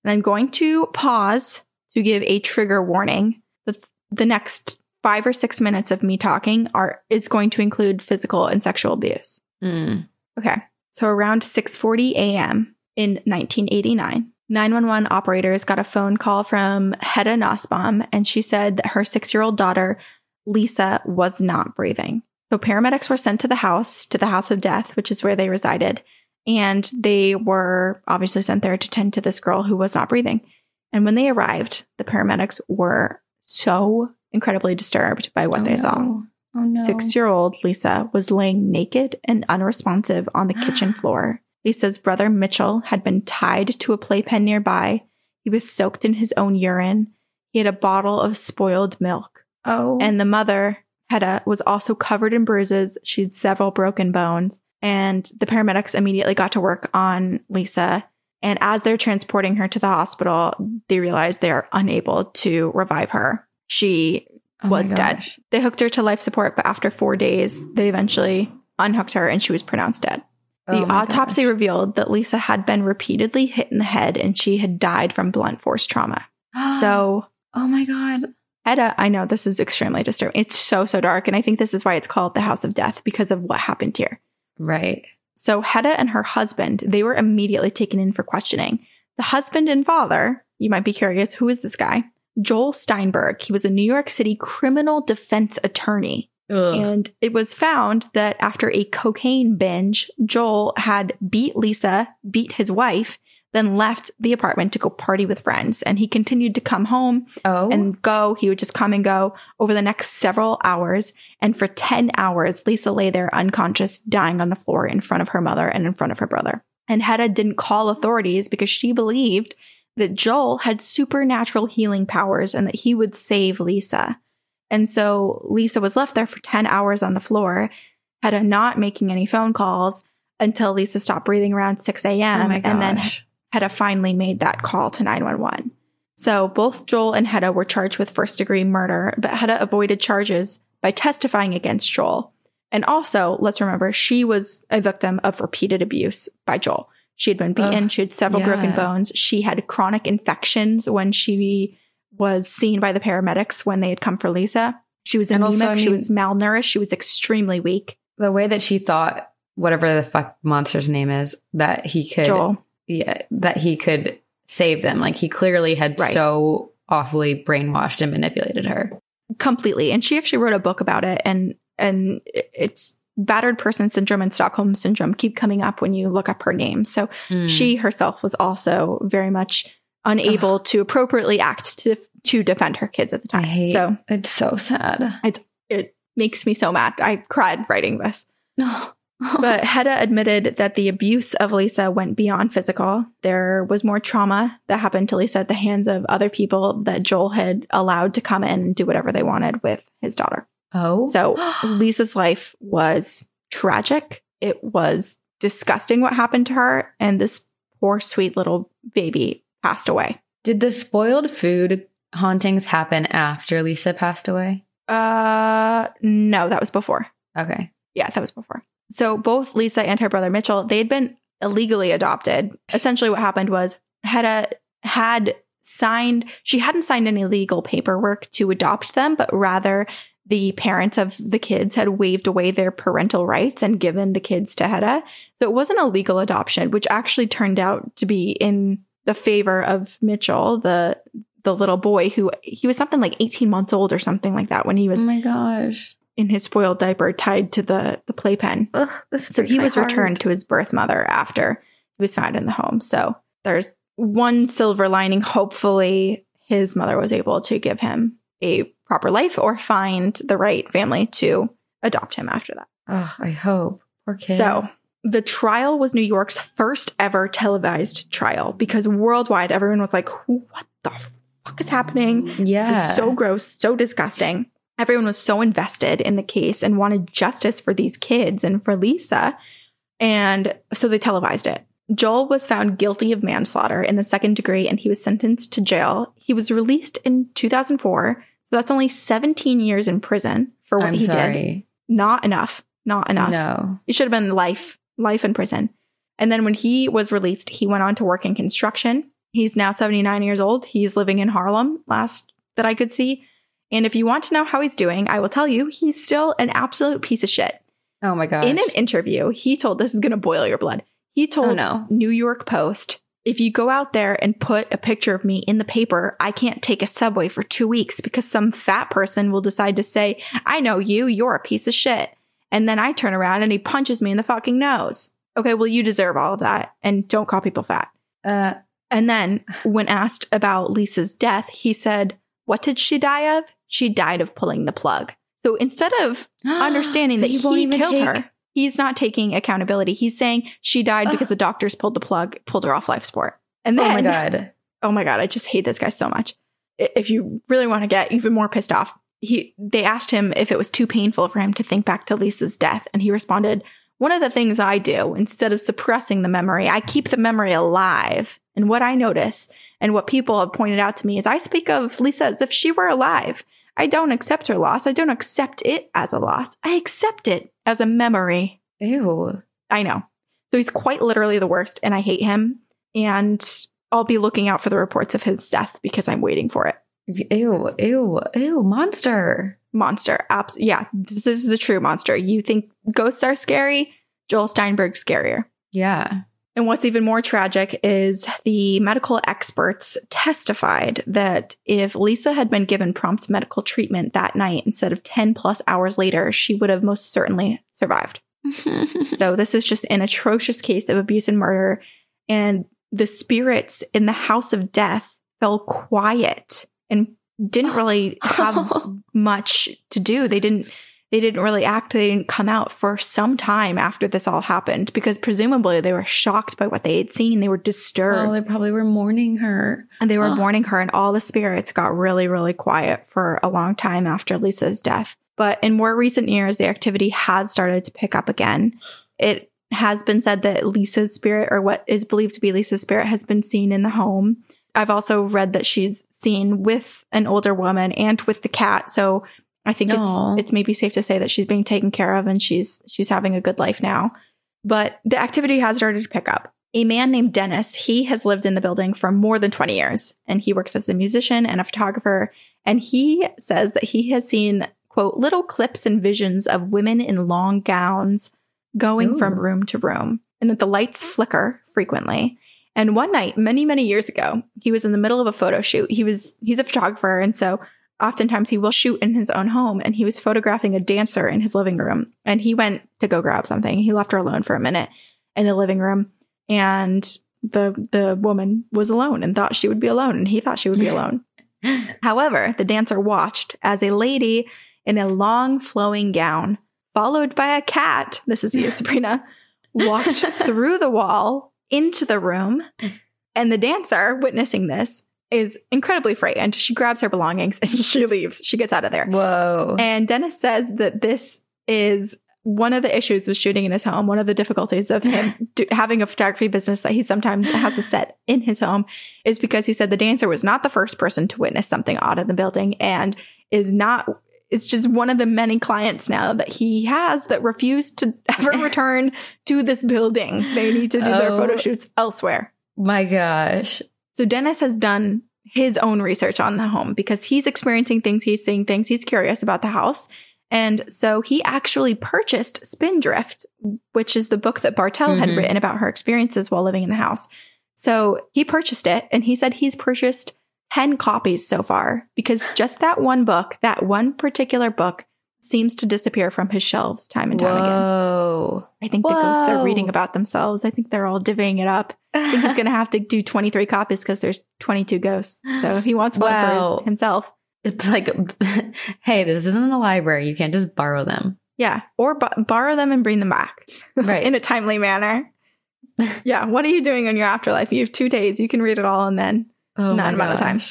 And I'm going to pause to give a trigger warning. The, the next five or six minutes of me talking are is going to include physical and sexual abuse. Mm. Okay. So around 6:40 a.m. in 1989, 911 operators got a phone call from Hedda Nussbaum and she said that her 6-year-old daughter Lisa was not breathing. So paramedics were sent to the house, to the house of death, which is where they resided, and they were obviously sent there to tend to this girl who was not breathing. And when they arrived, the paramedics were so incredibly disturbed by what Oh, they no. saw. Oh no. Six year old Lisa was laying naked and unresponsive on the kitchen floor. Lisa's brother Mitchell had been tied to a playpen nearby. He was soaked in his own urine. He had a bottle of spoiled milk. Oh. And the mother, Hedda, was also covered in bruises. She had several broken bones. And the paramedics immediately got to work on Lisa. And as they're transporting her to the hospital, they realize they are unable to revive her. She Oh was dead. They hooked her to life support, but after four days, they eventually unhooked her and she was pronounced dead. The Oh autopsy gosh. revealed that Lisa had been repeatedly hit in the head and she had died from blunt force trauma. So, Oh my god. Edda, I know this is extremely disturbing. It's so, so dark. And I think this is why it's called the House of Death because of what happened here. Right. So Hedda and her husband, they were immediately taken in for questioning. The husband and father, you might be curious, who is this guy? Joel Steinberg. He was a New York City criminal defense attorney. Ugh. And it was found that after a cocaine binge, Joel had beat Lisa, beat his wife, then left the apartment to go party with friends. And he continued to come home oh. and go. He would just come and go over the next several hours. And for 10 hours, Lisa lay there unconscious, dying on the floor in front of her mother and in front of her brother. And Hedda didn't call authorities because she believed that Joel had supernatural healing powers and that he would save Lisa. And so Lisa was left there for 10 hours on the floor, Hedda not making any phone calls until Lisa stopped breathing around 6 a.m. Oh and then Hedda finally made that call to 911. So both Joel and Hedda were charged with first degree murder, but Hedda avoided charges by testifying against Joel. And also, let's remember, she was a victim of repeated abuse by Joel. She had been beaten. Ugh, she had several yeah. broken bones. She had chronic infections when she was seen by the paramedics when they had come for Lisa. She was anemic. also, I she was malnourished. She was extremely weak. the way that she thought whatever the fuck monster's name is that he could Joel. Yeah that he could save them. Like he clearly had Right. so awfully brainwashed and manipulated her. Completely. And she actually wrote a book about it. And and it's battered person syndrome and stockholm syndrome keep coming up when you look up her name. So Mm. she herself was also very much unable to appropriately act to to defend her kids at the time. So it's so sad. It's it makes me so mad. I cried writing this. no but Hedda admitted that the abuse of Lisa went beyond physical. There was more trauma that happened to Lisa at the hands of other people that Joel had allowed to come in and do whatever they wanted with his daughter. oh So Lisa's life was tragic. It was disgusting what happened to her. And this poor, sweet little baby passed away. did the spoiled food hauntings happen after lisa passed away Uh, no, that was before. okay Yeah, that was before. So both Lisa and her brother Mitchell, they had been illegally adopted. Essentially, what happened was Hedda had signed, she hadn't signed any legal paperwork to adopt them, but rather the parents of the kids had waived away their parental rights and given the kids to Hedda. So it wasn't a legal adoption, which actually turned out to be in the favor of Mitchell, the the little boy who he was something like 18 months old or something like that when he was oh my gosh in his spoiled diaper tied to the the playpen. Ugh, this So he was heart. returned to his birth mother after he was found in the home. So there's one silver lining. Hopefully, his mother was able to give him a proper life or find the right family to adopt him after that. oh i hope poor kid So the trial was New York's first ever televised trial because worldwide everyone was like, what the fuck is happening? This is so gross, so disgusting. Everyone was so invested in the case and wanted justice for these kids and for Lisa. And so they televised it. Joel was found guilty of manslaughter in the second degree and he was sentenced to jail. He was released in 2004. So that's only 17 years in prison for what i'm he did. Not enough. Not enough. no It should have been life, life in prison. And then when he was released, he went on to work in construction. He's now 79 years old. He's living in Harlem, last that I could see. And if you want to know how he's doing, I will tell you he's still an absolute piece of shit. oh my God. In an interview, he told this is going to boil your blood. He told Oh, no. New York Post, if you go out there and put a picture of me in the paper, I can't take a subway for two weeks because some fat person will decide to say, I know you, you're a piece of shit. And then I turn around and he punches me in the fucking nose. Okay, well, you deserve all of that. And don't call people fat. uh And then when asked about Lisa's death, he said, What did she die of? She died of pulling the plug. So instead of understanding So that he he, killed take- her, he's not taking accountability. He's saying she died because Ugh. the doctors pulled the plug, pulled her off life support. And oh my god oh my God, I just hate this guy so much. If you really want to get even more pissed off, he they asked him if it was too painful for him to think back to Lisa's death, and he responded, "One of the things I do, instead of suppressing the memory, I keep the memory alive. And what I notice, and what people have pointed out to me, is I speak of Lisa as if she were alive. I don't accept her loss. I don't accept it as a loss. I accept it as a memory." ew I know. So he's quite literally the worst, and I hate him. And I'll be looking out for the reports of his death because I'm waiting for it. Ew, ew, ew, monster. Monster. Abs- yeah, this is the true monster. You think ghosts are scary? Joel Steinberg's scarier. Yeah. And what's even more tragic is the medical experts testified that if Lisa had been given prompt medical treatment that night instead of 10 plus hours later, she would have most certainly survived. So this is just an atrocious case of abuse and murder. And the spirits in the house of death fell quiet and didn't really have much to do. They didn't they didn't really act, they didn't come out for some time after this all happened because presumably they were shocked by what they had seen. They were disturbed. Oh, they probably were mourning her. And they were Ugh. mourning her, and all the spirits got really, really quiet for a long time after Lisa's death. But in more recent years, the activity has started to pick up again. It has been said that Lisa's spirit, or what is believed to be Lisa's spirit, has been seen in the home. I've also read that she's seen with an older woman and with the cat. So I think it's it's maybe safe to say that she's being taken care of and she's she's having a good life now. But the activity has started to pick up. A man named Dennis, he has lived in the building for more than 20 years and he works as a musician and a photographer. And he says that he has seen, quote, little clips and visions of women in long gowns going from room to room and that the lights flicker frequently. And one night, many, many years ago, he was in the middle of a photo shoot. He was, he's a photographer. And so oftentimes he will shoot in his own home and he was photographing a dancer in his living room and he went to go grab something. He left her alone for a minute in the living room and the the woman was alone and thought she would be alone and he thought she would be alone. However, the dancer watched as a lady in a long flowing gown, followed by a cat, this is you, Sabrina, walked through the wall into the room. And the dancer, witnessing this, is incredibly frightened. She grabs her belongings and she leaves. She gets out of there. Whoa. And Dennis says that this is one of the issues with shooting in his home. One of the difficulties of him do, having a photography business that he sometimes has a set in his home is because he said the dancer was not the first person to witness something odd in the building and is not. It's just one of the many clients now that he has that refuse to ever return to this building. They need to do their Oh. photo shoots elsewhere. My gosh. So Dennis has done his own research on the home because he's experiencing things, he's seeing things, he's curious about the house. And so he actually purchased Spindrift, which is the book that Bartell had Mhm. written about her experiences while living in the house. So he purchased it and he said he's purchased 10 copies so far because just that one book, that one particular book, seems to disappear from his shelves time and time again. Whoa. I think the ghosts are reading about themselves. I think they're all divvying it up. I think he's going to have to do 23 copies because there's 22 ghosts. So if he wants one for his, himself, It's like, hey, this isn't a library. You can't just borrow them. yeah, or b- borrow them and bring them back Right. in a timely manner. yeah, what are you doing in your afterlife? You have two days. You can read it all and then oh not amount of time.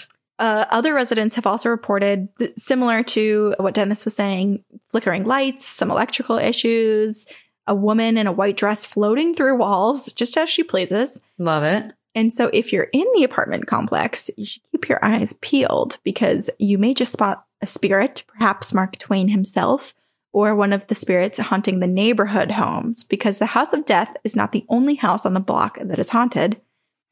Uh, other residents have also reported, th- similar to what Dennis was saying, flickering lights, some electrical issues, a woman in a white dress floating through walls just as she pleases. Love it. And so, if you're in the apartment complex, you should keep your eyes peeled because you may just spot a spirit, perhaps Mark Twain himself, or one of the spirits haunting the neighborhood homes, because the House of Death is not the only house on the block that is haunted.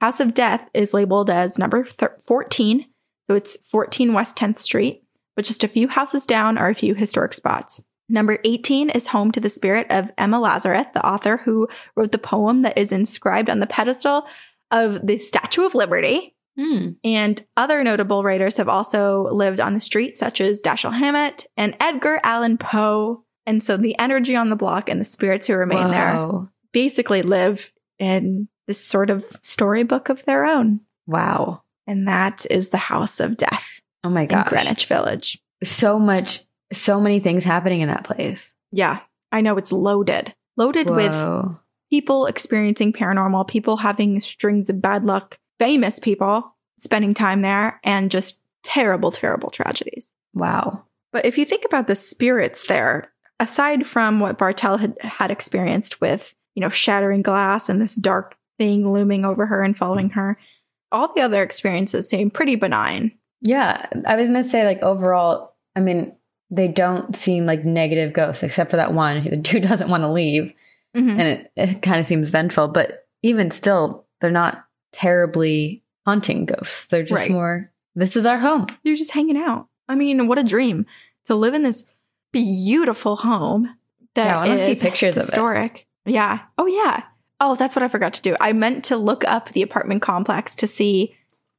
House of Death is labeled as number thir- 14, so it's 14 West 10th Street, but just a few houses down are a few historic spots. Number 18 is home to the spirit of Emma Lazarus, the author who wrote the poem that is inscribed on the pedestal of the Statue of Liberty. Hmm. And other notable writers have also lived on the street, such as Dashiell Hammett and Edgar Allan Poe. And so the energy on the block and the spirits who remain there basically live in this sort of storybook of their own. Wow. And that is the House of Death Oh my god. Greenwich Village. So much, so many things happening in that place. Yeah, I know it's loaded. Loaded with people experiencing paranormal, people having strings of bad luck, famous people spending time there, and just terrible, terrible tragedies. Wow. But if you think about the spirits there, aside from what Bartell had, had experienced with, you know, shattering glass and this dark thing looming over her and following her, all the other experiences seem pretty benign. Yeah. I was going to say, like, overall, I mean, they don't seem like negative ghosts, except for that one who doesn't want to leave. Mhm. And it, it kind of seems vengeful, but even still, they're not terribly haunting ghosts. They're just Right. more, this is our home. You're just hanging out. I mean, what a dream to live in this beautiful home that Yeah, I wanna see is pictures of it. historic. Yeah. Oh yeah. Oh, that's what I forgot to do. I meant to look up the apartment complex to see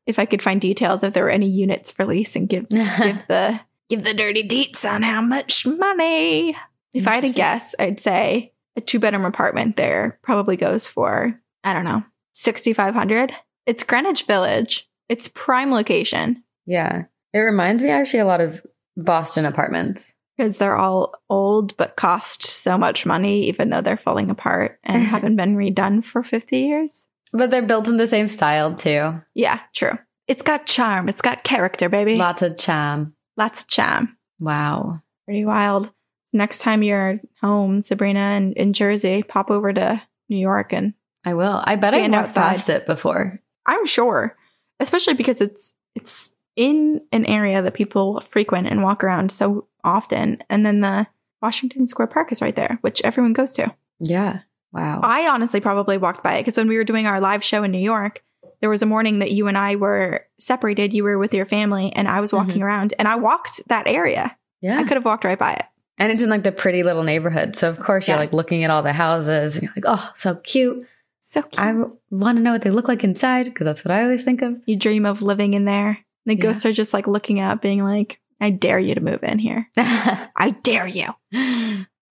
if I could find details if there were any units for lease and give give the give the dirty deets on how much money. If I had to guess, I'd say a two bedroom apartment there probably goes for I don't know sixty five hundred. It's Greenwich Village. It's prime location. yeah. It reminds me actually a lot of Boston apartments. Because they're all old but cost so much money, even though they're falling apart and haven't been redone for 50 years. But they're built in the same style too. Yeah, true. It's got charm. It's got character, baby. Lots of charm. Lots of charm. Wow. Pretty wild. Next time you're home, Sabrina, and in Jersey, pop over to New York and I will. I bet I've walked outside. past it before. I'm sure, especially because it's it's in an area that people frequent and walk around so often, and then the Washington Square Park is right there, which everyone goes to. Yeah. Wow. I honestly probably walked by it because when we were doing our live show in New York, there was a morning that you and I were separated. You were with your family, and I was walking mm-hmm. around, and I walked that area. yeah. I could have walked right by it. And it's in like the pretty little neighborhood. So of course you're like looking at all the houses and you're like, oh, so cute. So cute. I want to know what they look like inside because that's what I always think of. you dream of living in there. The Yeah. ghosts are just like looking up, being like, "I dare you to move in here. I dare you."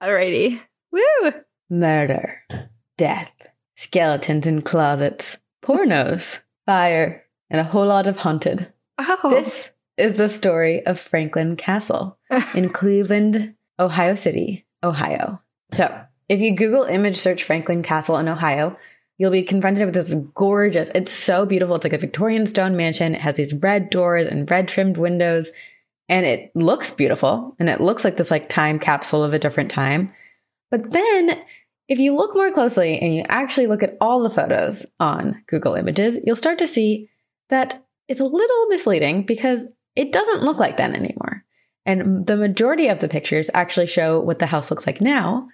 Alrighty. Woo! Murder, death, skeletons in closets, pornos, fire, and a whole lot of haunted. Oh, This is the story of Franklin Castle in Cleveland, Ohio City, Ohio. So, if you Google image search Franklin Castle in Ohio, you'll be confronted with this gorgeous, it's so beautiful. It's like a Victorian stone mansion. It has these red doors and red trimmed windows, and it looks beautiful. And it looks like this like time capsule of a different time. But then if you look more closely and you actually look at all the photos on Google Images, you'll start to see that it's a little misleading because it doesn't look like that anymore. And the majority of the pictures actually show what the house looks like now.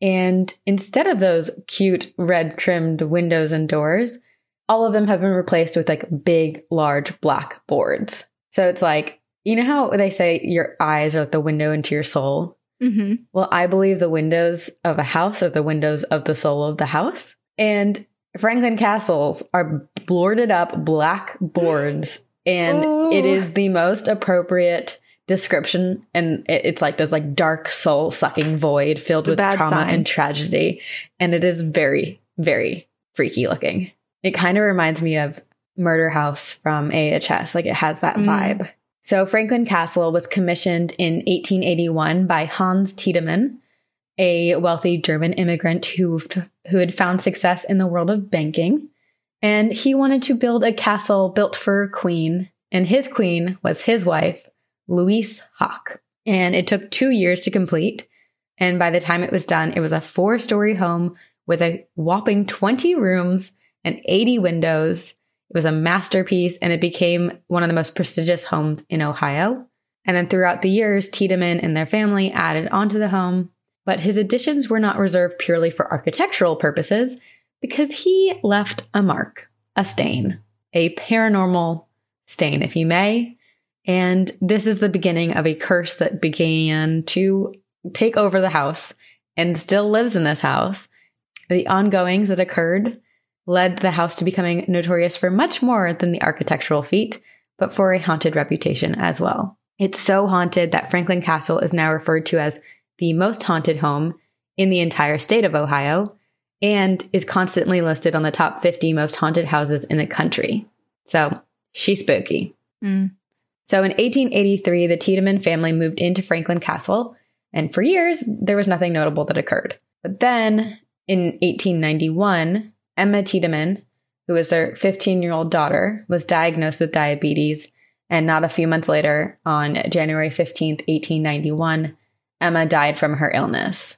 And instead of those cute red trimmed windows and doors, all of them have been replaced with like big, large black boards. So it's like, you know how they say your eyes are like the window into your soul? hmm Well, I believe the windows of a house are the windows of the soul of the house. And Franklin castles are boarded up black boards. And Ooh. it is the most appropriate description. And it- it's like this like dark soul sucking void filled The with trauma sign. and tragedy. And it is very, very freaky looking. It kind of reminds me of Murder House from AHS. Like it has that Mm. vibe. So Franklin Castle was commissioned in 1881 by Hans Tiedemann, a wealthy German immigrant who who had found success in the world of banking, and he wanted to build a castle built for a queen, and his queen was his wife, Louise Hawk. And it took 2 years to complete, and by the time it was done, it was a four-story home with a whopping 20 rooms and 80 windows. It was a masterpiece and it became one of the most prestigious homes in Ohio. And then throughout the years, Tiedemann and their family added onto the home. But his additions were not reserved purely for architectural purposes because he left a mark, a stain, a paranormal stain, if you may. And this is the beginning of a curse that began to take over the house and still lives in this house. The ongoings that occurred led the house to becoming notorious for much more than the architectural feat, but for a haunted reputation as well. It's so haunted that Franklin Castle is now referred to as the most haunted home in the entire state of Ohio and is constantly listed on the top 50 most haunted houses in the country. So she's spooky. Mm. So in 1883, the Tiedemann family moved into Franklin Castle, and for years, there was nothing notable that occurred. But then in 1891, Emma Tiedemann, who was their 15 year old daughter, was diagnosed with diabetes. And not a few months later, on January 15th, 1891, Emma died from her illness.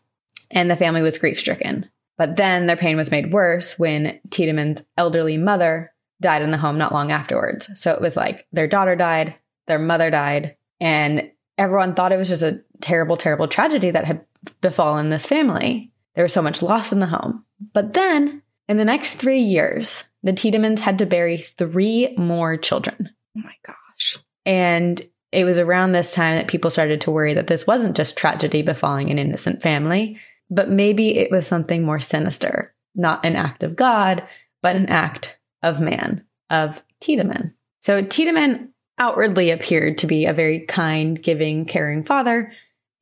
And the family was grief stricken. But then their pain was made worse when Tiedemann's elderly mother died in the home not long afterwards. So it was like their daughter died, their mother died, and everyone thought it was just a terrible, terrible tragedy that had befallen this family. There was so much loss in the home. But then, in the next three years, the Tiedemanns had to bury three more children. Oh my gosh. And it was around this time that people started to worry that this wasn't just tragedy befalling an innocent family, but maybe it was something more sinister, not an act of God, but an act of man, of Tiedemann. So Tiedemann outwardly appeared to be a very kind, giving, caring father.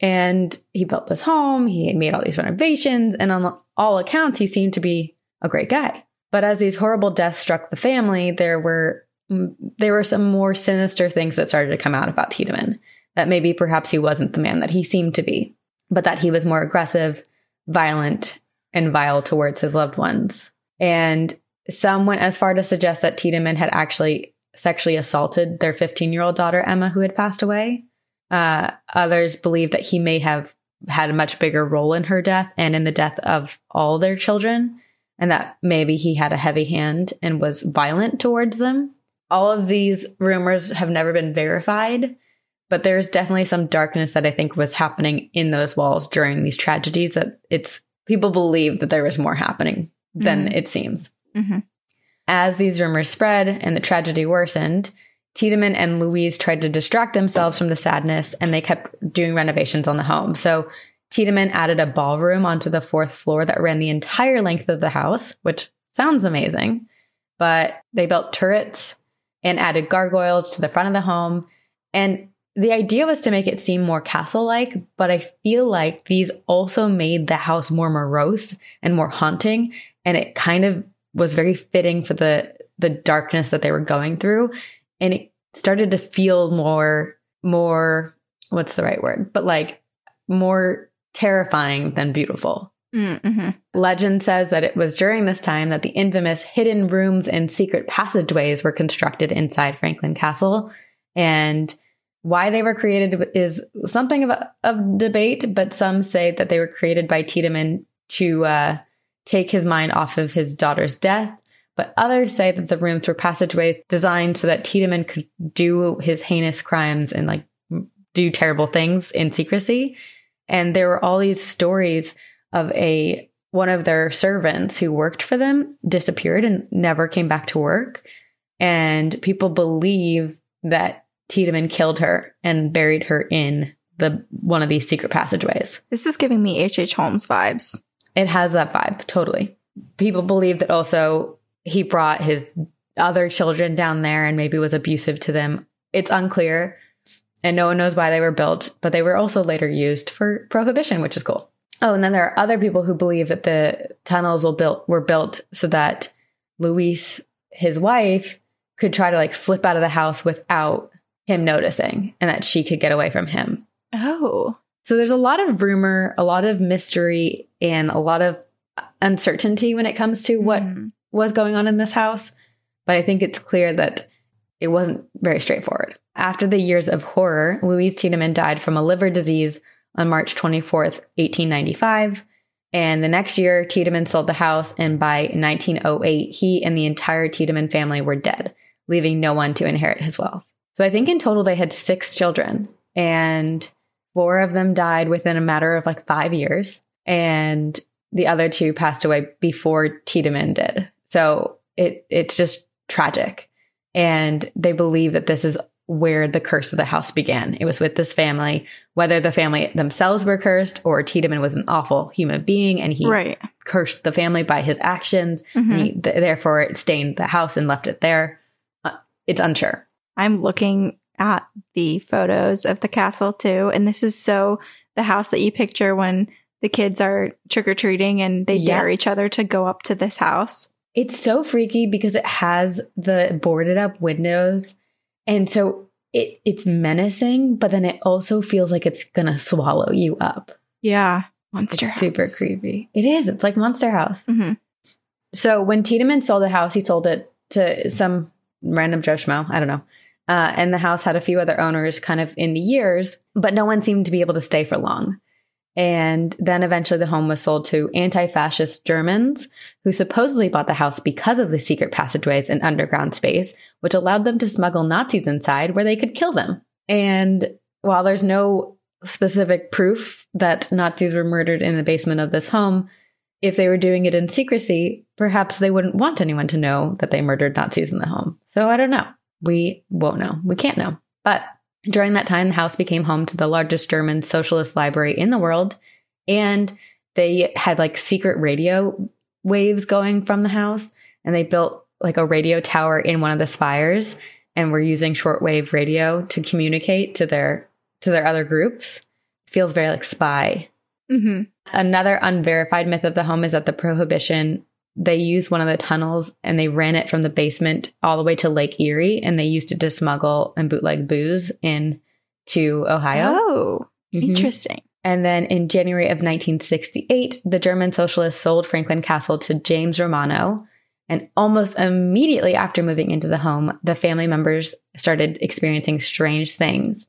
And he built this home, he made all these renovations, and on all accounts, he seemed to be a great guy. But as these horrible deaths struck the family, there were there were some more sinister things that started to come out about Tiedemann. that maybe perhaps he wasn't the man that he seemed to be, but that he was more aggressive, violent, and vile towards his loved ones. And some went as far to suggest that Tiedemann had actually sexually assaulted their 15 year old daughter, Emma, who had passed away. Uh, others believe that he may have had a much bigger role in her death and in the death of all their children, and that maybe he had a heavy hand and was violent towards them. All of these rumors have never been verified, but there's definitely some darkness that I think was happening in those walls during these tragedies that it's people believe that there was more happening than Mhm. it seems. Mhm. As these rumors spread and the tragedy worsened, Tiedemann and Louise tried to distract themselves from the sadness and they kept doing renovations on the home. So Tiedemann added a ballroom onto the fourth floor that ran the entire length of the house, which sounds amazing. But they built turrets and added gargoyles to the front of the home. And the idea was to make it seem more castle like, but I feel like these also made the house more morose and more haunting. And it kind of was very fitting for the the darkness that they were going through. And it started to feel more, more, what's the right word? But like more terrifying than beautiful. Mm-hmm. Legend says that it was during this time that the infamous hidden rooms and secret passageways were constructed inside Franklin Castle. And why they were created is something of, a, of debate, but some say that they were created by Tiedemann to uh, take his mind off of his daughter's death. But others say that the rooms were passageways designed so that Tiedemann could do his heinous crimes and like do terrible things in secrecy. And there were all these stories of a one of their servants who worked for them disappeared and never came back to work. And people believe that Tiedemann killed her and buried her in the one of these secret passageways. This is giving me H.H. Holmes vibes. It has that vibe, totally. People believe that also he brought his other children down there and maybe was abusive to them. It's unclear, and no one knows why they were built, but they were also later used for prohibition, which is cool. Oh, and then there are other people who believe that the tunnels were built were built so that Louise, his wife, could try to like slip out of the house without him noticing and that she could get away from him. Oh. So there's a lot of rumor, a lot of mystery, and a lot of uncertainty when it comes to what Mhm. was going on in this house. But I think it's clear that it wasn't very straightforward. After the years of horror, Louise Tiedemann died from a liver disease on March 24th, 1895. And the next year, Tiedemann sold the house, and by 1908, he and the entire Tiedemann family were dead, leaving no one to inherit his wealth. So I think in total they had six children, and four of them died within a matter of like five years, and the other two passed away before Tiedemann did. So it it's just tragic. And they believe that this is where the curse of the house began. It was with this family, whether the family themselves were cursed or Tiedemann was an awful human being and he Right. cursed the family by his actions. Mhm. And he, th- therefore, it stained the house and left it there. Uh, it's unsure. I'm looking at the photos of the castle too, and this is so the house that you picture when the kids are trick or treating and they Yeah. dare each other to go up to this house. It's so freaky because it has the boarded up windows. And so it it's menacing, but then it also feels like it's gonna swallow you up. Yeah, monster. It's super creepy. It is. It's like Monster House. Mhm. So when Tiedemann sold the house, he sold it to some random Joe Schmo. I don't know. Uh, and the house had a few other owners kind of in the years, but no one seemed to be able to stay for long. And then eventually the home was sold to anti fascist Germans who supposedly bought the house because of the secret passageways and underground space, which allowed them to smuggle Nazis inside where they could kill them. And while there's no specific proof that Nazis were murdered in the basement of this home, if they were doing it in secrecy, perhaps they wouldn't want anyone to know that they murdered Nazis in the home. So I don't know. We won't know. We can't know. But during that time, the house became home to the largest German socialist library in the world. And they had like secret radio waves going from the house. And they built like a radio tower in one of the spires and were using shortwave radio to communicate to their to their other groups. Feels very like spy Mm-hmm. Another unverified myth of the home is that the prohibition, they used one of the tunnels and they ran it from the basement all the way to Lake Erie and they used it to smuggle and bootleg booze in to Ohio. Oh, Mhm. interesting. And then in January of 1968, the German socialists sold Franklin Castle to James Romano. And almost immediately after moving into the home, the family members started experiencing strange things.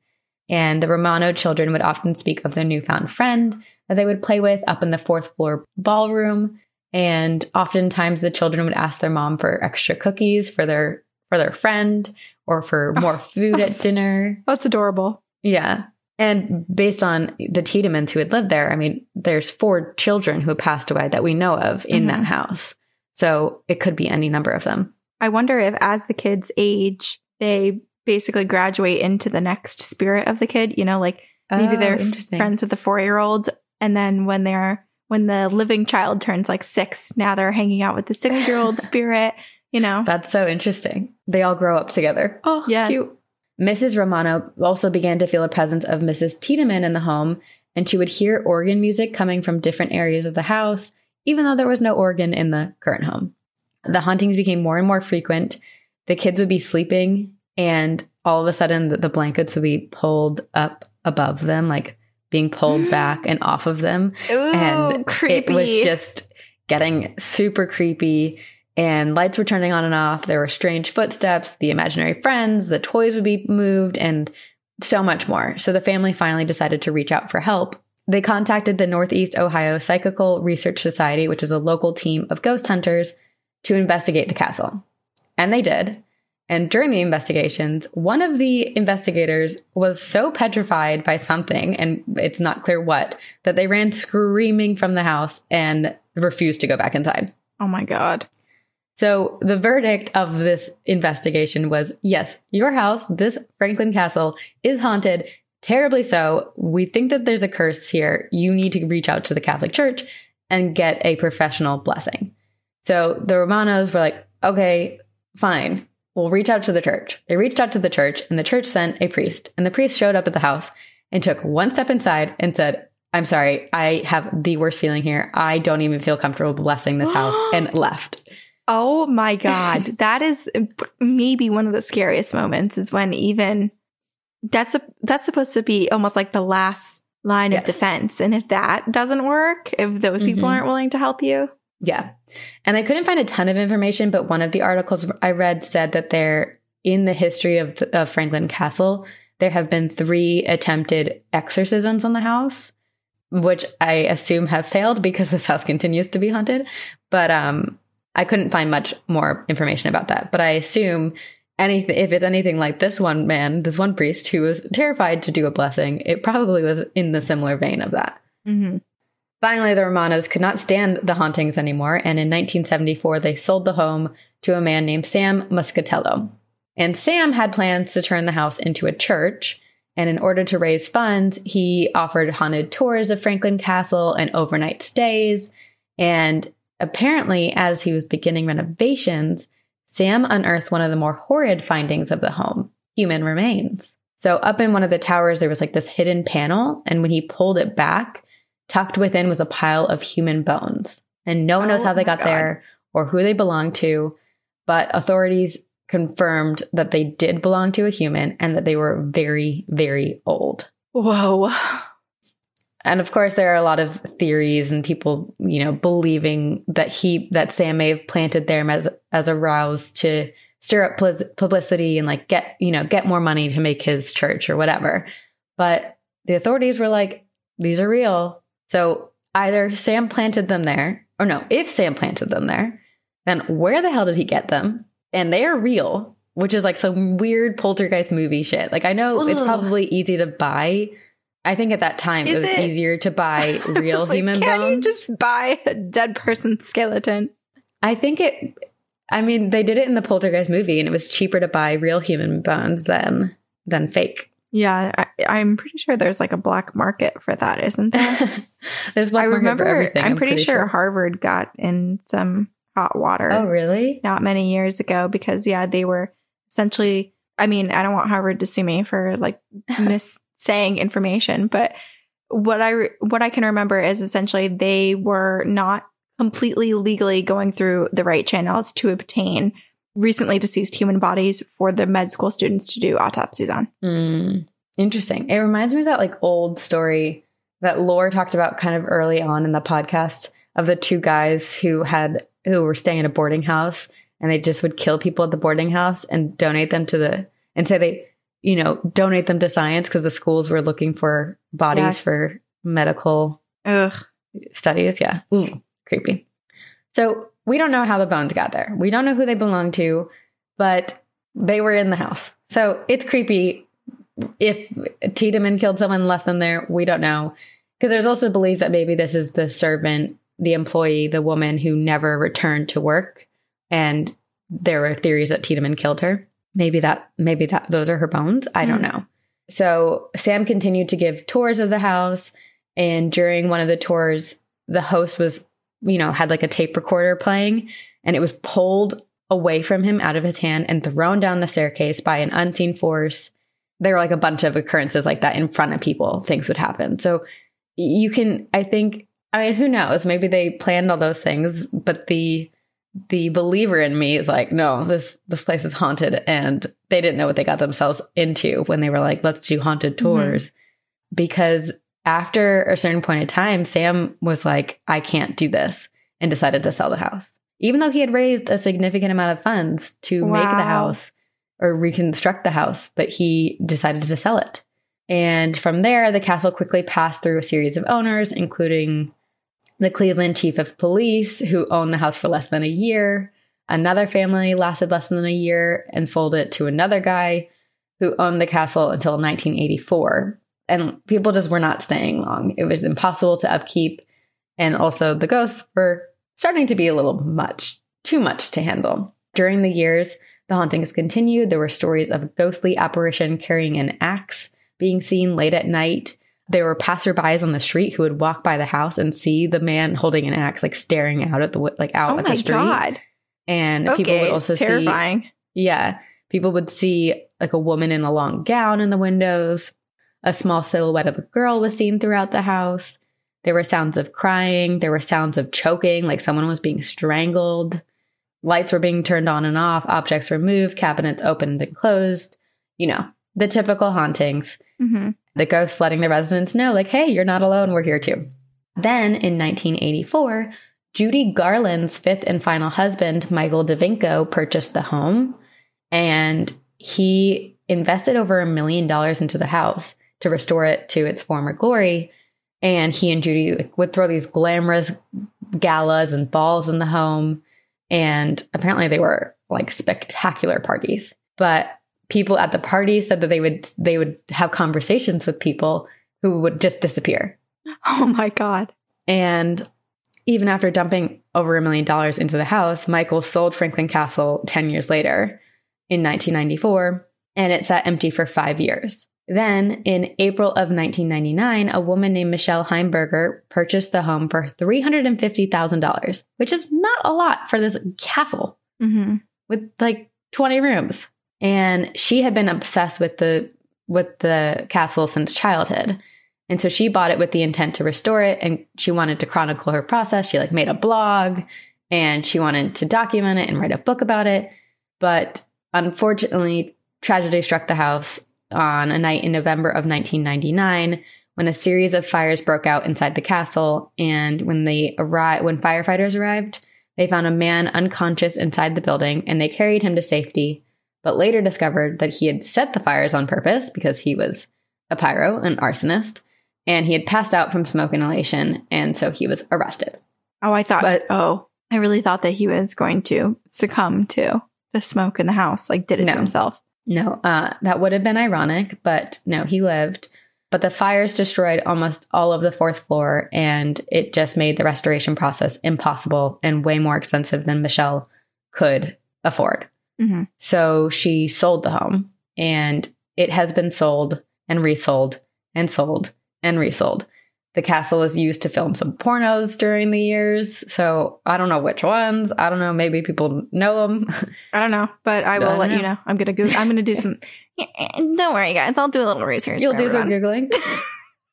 And the Romano children would often speak of their newfound friend that they would play with up in the fourth floor ballroom. And oftentimes the children would ask their mom for extra cookies for their for their friend or for more Oh, food at dinner. That's adorable. Yeah. And based on the Tiedemanns who had lived there, I mean, there's four children who passed away that we know of in Mhm. that house. So it could be any number of them. I wonder if as the kids age, they basically graduate into the next spirit of the kid, you know, like maybe Oh, they're friends with the four year old. And then when they're, when the living child turns like six, now they're hanging out with the six year old spirit, you know? That's so interesting. They all grow up together. Oh, Yes. cute. Mrs. Romano also began to feel a presence of Mrs. Tiedemann in the home, and she would hear organ music coming from different areas of the house, even though there was no organ in the current home. The hauntings became more and more frequent. The kids would be sleeping, and all of a sudden, the, the blankets would be pulled up above them, like being pulled back and off of them. Ooh, and creepy. it was just getting super creepy. And lights were turning on and off. There were strange footsteps the imaginary friends the toys would be moved and so much more. So the family finally decided to reach out for help. They contacted the northeast ohio psychical research society which is a local team of ghost hunters to investigate the castle. And they did and during the investigations, one of the investigators was so petrified by something, and it's not clear what, that they ran screaming from the house and refused to go back inside. oh my God. So the verdict of this investigation was yes, your house, this Franklin Castle, is haunted, terribly so. We think that there's a curse here. You need to reach out to the Catholic Church and get a professional blessing. So the Romanos were like, okay, fine. We'll reach out to the church. They reached out to the church, and the church sent a priest. And the priest showed up at the house and took one step inside and said, I'm sorry, I have the worst feeling here. I don't even feel comfortable blessing this house, and left. Oh my God. that is maybe one of the scariest moments is when even that's a, that's supposed to be almost like the last line Yes. of defense. And if that doesn't work, if those people Mhm. aren't willing to help you, Yeah. And I couldn't find a ton of information, but one of the articles I read said that there, in the history of, of Franklin Castle, there have been three attempted exorcisms on the house, which I assume have failed because this house continues to be haunted. But um, I couldn't find much more information about that. But I assume anything, if it's anything like this one man, this one priest who was terrified to do a blessing, it probably was in the similar vein of that. mm-hmm. Finally, the Romanos could not stand the hauntings anymore, and in 1974, they sold the home to a man named Sam Muscatello. And Sam had plans to turn the house into a church, and in order to raise funds, he offered haunted tours of Franklin Castle and overnight stays. And apparently, as he was beginning renovations, Sam unearthed one of the more horrid findings of the home human remains. So, up in one of the towers, there was like this hidden panel, and when he pulled it back, tucked within was a pile of human bones. And no one knows Oh how they got God. there or who they belonged to, but authorities confirmed that they did belong to a human and that they were very, very old. Whoa. And of course, there are a lot of theories and people, you know, believing that he, that Sam may have planted them as, as a rouse to stir up plis- publicity and like get, you know, get more money to make his church or whatever. But the authorities were like, these are real. So either Sam planted them there, or no, if Sam planted them there, then where the hell did he get them? And they are real, which is like some weird poltergeist movie shit. Like I know it's probably easy to buy. I think at that time Is it was it? easier to buy real like, human can bones. you just buy a dead person skeleton? I think it. I mean, they did it in the poltergeist movie, and it was cheaper to buy real human bones than than fake. Yeah, I, I'm pretty sure there's like a black market for that, isn't there? There's black I market for remember. everything, I'm, pretty, sure, Harvard got in some hot water Oh, really? not many years ago because yeah, they were essentially. I mean, I don't want Harvard to sue me for like mis saying information, but what I re- what I can remember is essentially they were not completely legally going through the right channels to obtain recently deceased human bodies for the med school students to do autopsies on. Mm. Interesting. It reminds me of that like old story that Lore talked about kind of early on in the podcast of the two guys who had who were staying in a boarding house and they just would kill people at the boarding house and donate them to the and say they you know donate them to science because the schools were looking for bodies Yes. for medical Ugh. studies. Yeah. Ooh, creepy. So we don't know how the bones got there. We don't know who they belong to, but they were in the house. So it's creepy. If Tiedemann killed someone and left them there, we don't know. Because there's also belief that maybe this is the servant, the employee, the woman who never returned to work. And there were theories that Tiedemann killed her. Maybe that, maybe that, those are her bones. I don't Mm. know. So Sam continued to give tours of the house. And during one of the tours, the host was, you know, had like a tape recorder playing and it was pulled away from him out of his hand and thrown down the staircase by an unseen force. There were like a bunch of occurrences like that in front of people, things would happen. So you can, I think, I mean, who knows? Maybe they planned all those things, but the, the believer in me is like, no, this, this place is haunted and they didn't know what they got themselves into when they were like, let's do haunted mm-hmm. tours. Because after a certain point of time, Sam was like, I can't do this and decided to sell the house. Even though he had raised a significant amount of funds to make the house or reconstruct the house, but he decided to sell it. And from there, the castle quickly passed through a series of owners, including the Cleveland chief of police, who owned the house for less than a year. Another family lasted less than a year and sold it to another guy who owned the castle until 1984 and people just were not staying long. It was impossible to upkeep. And also, the ghosts were starting to be a little much, too much to handle. During the years, the hauntings continued. There were stories of a ghostly apparition carrying an axe being seen late at night. There were passerbys on the street who would walk by the house and see the man holding an axe, like staring out at the like out Oh at my the street. god. And Okay. people would also see terrifying. yeah. People would see like a woman in a long gown in the windows. A small silhouette of a girl was seen throughout the house. There were sounds of crying. There were sounds of choking, like someone was being strangled. Lights were being turned on and off. Objects were moved. Cabinets opened and closed. You know, the typical hauntings. hmm The ghosts letting the residents know, like, hey, you're not alone. We're here too. Then in 1984, Judy Garland's fifth and final husband, Michael DeVinko, purchased the home and he invested over a million dollars into the house to restore it to its former glory. And he and Judy would throw these glamorous galas and balls in the home. And apparently they were like spectacular parties. But people at the party said that they would they would have conversations with people who would just disappear. Oh my god. And even after dumping over a million dollars into the house, Michael sold Franklin Castle 10 years later in 1994, and it sat empty for five years. Then, in April of 1999, a woman named Michelle Heimburger purchased the home for $350,000, which is not a lot for this castle hmm with like 20 rooms. And she had been obsessed with the with the castle since childhood. And so she bought it with the intent to restore it and she wanted to chronicle her process. She like made a blog and she wanted to document it and write a book about it. But unfortunately, tragedy struck the house on a night in November of 1999 when a series of fires broke out inside the castle and when they arrived when firefighters arrived, they found a man unconscious inside the building and they carried him to safety, but later discovered that he had set the fires on purpose because he was a pyro, an arsonist, and he had passed out from smoke inhalation, and so he was arrested. Oh, I thought. But- oh, I really thought that he was going to succumb to the smoke in the house. Like, did it No. to himself. No, uh, that would have been ironic, but no, he lived. But the fires destroyed almost all of the fourth floor, and it just made the restoration process impossible and way more expensive than Michelle could afford. hmm So she sold the home, and it has been sold and resold and sold and resold. The castle is used to film some pornos during the years. So I don't know which ones. I don't know. Maybe people know them. I don't know, but I I will don't let you know. know. I'm gonna go. I'm gonna do some. don't worry, guys. I'll do a little research. You'll do some. Googling.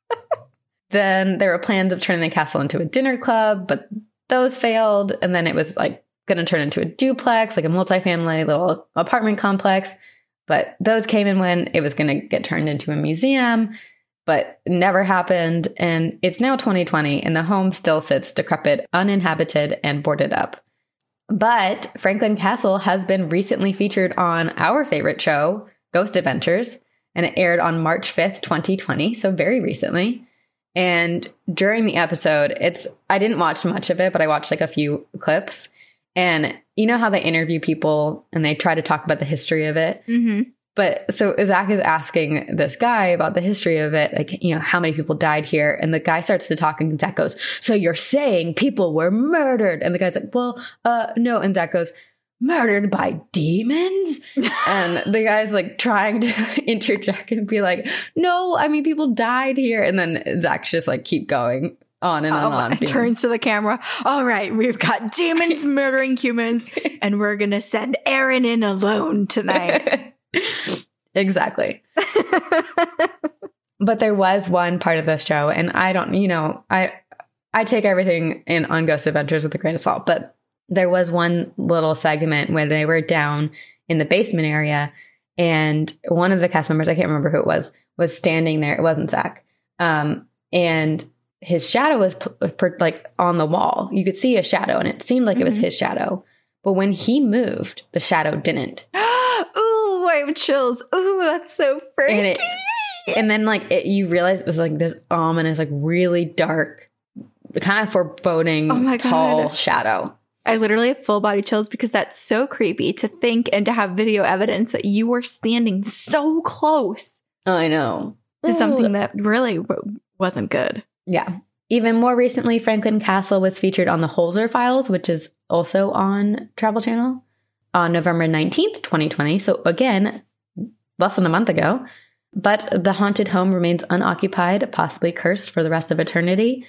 then there were plans of turning the castle into a dinner club, but those failed. And then it was like going to turn into a duplex, like a multifamily little apartment complex. But those came and went. It was going to get turned into a museum, but never happened. And it's now 2020, and the home still sits decrepit, uninhabited, and boarded up. But Franklin Castle has been recently featured on our favorite show, Ghost Adventures, and it aired on March 5th, 2020, so very recently. And during the episode, it's I didn't watch much of it, but I watched like a few clips. And you know how they interview people and they try to talk about the history of it? Mm-hmm. But so Zak is asking this guy about the history of it, like, you know, how many people died here. And the guy starts to talk and Zak goes, So you're saying people were murdered? And the guy's like, Well, uh, no. And Zak goes, Murdered by demons? and the guy's like trying to interject and be like, No, I mean, people died here. And then Zak's just like, keep going on and on Oh, and on. turns to the camera. All right, we've got demons murdering humans, and we're gonna send Aaron in alone tonight. exactly. but there was one part of the show, and I don't, you know, I I take everything in on Ghost Adventures with a grain of salt, but there was one little segment where they were down in the basement area, and one of the cast members, I can't remember who it was, was standing there. It wasn't Zak, um, and his shadow was p- p- like on the wall. You could see a shadow, and it seemed like it was Mhm. his shadow. But when he moved, the shadow didn't. Ooh, I have chills. Ooh, that's so freaky. and it and then like it, you realize it was like this ominous like really dark kind of foreboding Oh my tall God. shadow I literally have full body chills because that's so creepy to think and to have video evidence that you were standing so close i know to something that really w- wasn't good. yeah even more recently franklin castle was featured on the holzer files which is also on travel channel on november 19th 2020 so again less than a month ago but the haunted home remains unoccupied possibly cursed for the rest of eternity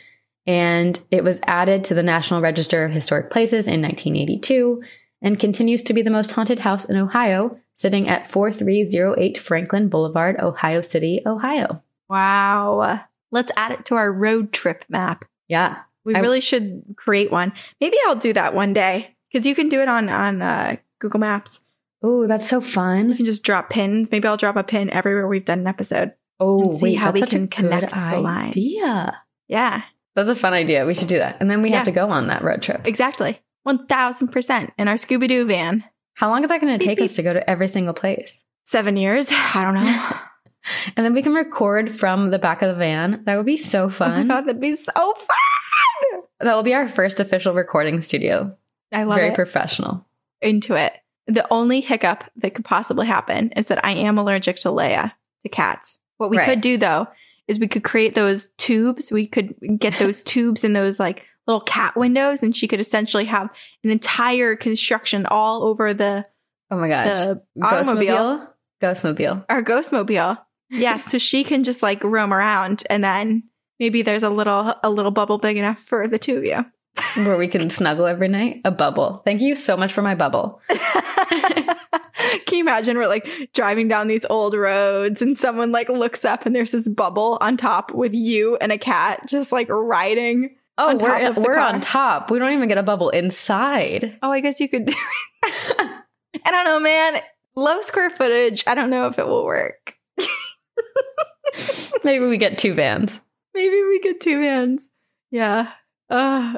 and it was added to the National Register of Historic Places in 1982 and continues to be the most haunted house in Ohio, sitting at 4308 Franklin Boulevard, Ohio City, Ohio. Wow. Let's add it to our road trip map. Yeah. We I- really should create one. Maybe I'll do that one day because you can do it on on uh, Google Maps. Oh, that's so fun. You fun. can just drop pins. Maybe I'll drop a pin everywhere we've done an episode. Oh, and see wait, how that's we can connect good the line. idea. Yeah, That's a fun idea. We should do that. And then we Yeah. have to go on that road trip. exactly. One thousand percent in our Scooby Doo van. How long is that going to take beep. us to go to every single place? Seven years. I don't know. And then we can record from the back of the van. That would be so Oh my fun. god, that'd be so fun. that will be our first official recording studio. I love Very it. professional. Into it. The only hiccup that could possibly happen is that I am allergic to Leia, to cats. What we Right. could do though is we could create those tubes. We could get those tubes in those like little cat windows, and she could essentially have an entire construction all over the Oh my gosh. the automobile, Ghostmobile. our ghostmobile. Yes, so she can just like roam around, and then maybe there's a little a little bubble big enough for the two of you. Where we can snuggle every night. A bubble. Thank you so much for my bubble. Can you imagine we're like driving down these old roads and someone like looks up and there's this bubble on top with you and a cat just like riding? Oh, On top we're, of the we're car. on top. We don't even get a bubble inside. Oh, I guess you could do I don't know, man. Low square footage. I don't know if it will work. Maybe we get two vans. Maybe we get two vans. Yeah. Uh,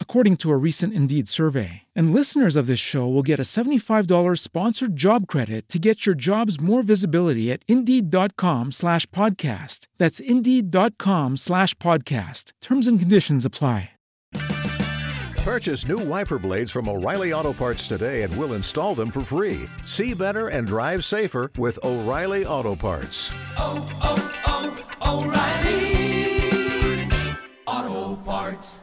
according to a recent Indeed survey. And listeners of this show will get a $75 sponsored job credit to get your jobs more visibility at Indeed.com slash podcast. That's Indeed.com slash podcast. Terms and conditions apply. Purchase new wiper blades from O'Reilly Auto Parts today and we'll install them for free. See better and drive safer with O'Reilly Auto Parts. oh, oh, oh O'Reilly Auto Parts.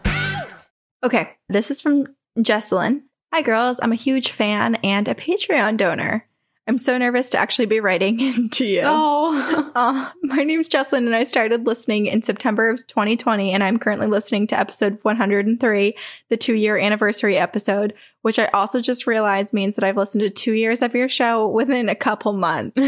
Okay, this is from Jesselyn. Hi, girls. I'm a huge fan and a Patreon donor. I'm so nervous to actually be writing to you. Oh, Uh, my name's Jesselyn, and I started listening in September of 2020, and I'm currently listening to episode 103, the two year anniversary episode, which I also just realized means that I've listened to two years of your show within a couple months.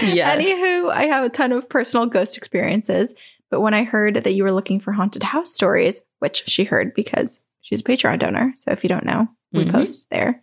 yes. Anywho, I have a ton of personal ghost experiences, but when I heard that you were looking for haunted house stories, which she heard because she's a Patreon donor, so if you don't know, we Mhm. post there,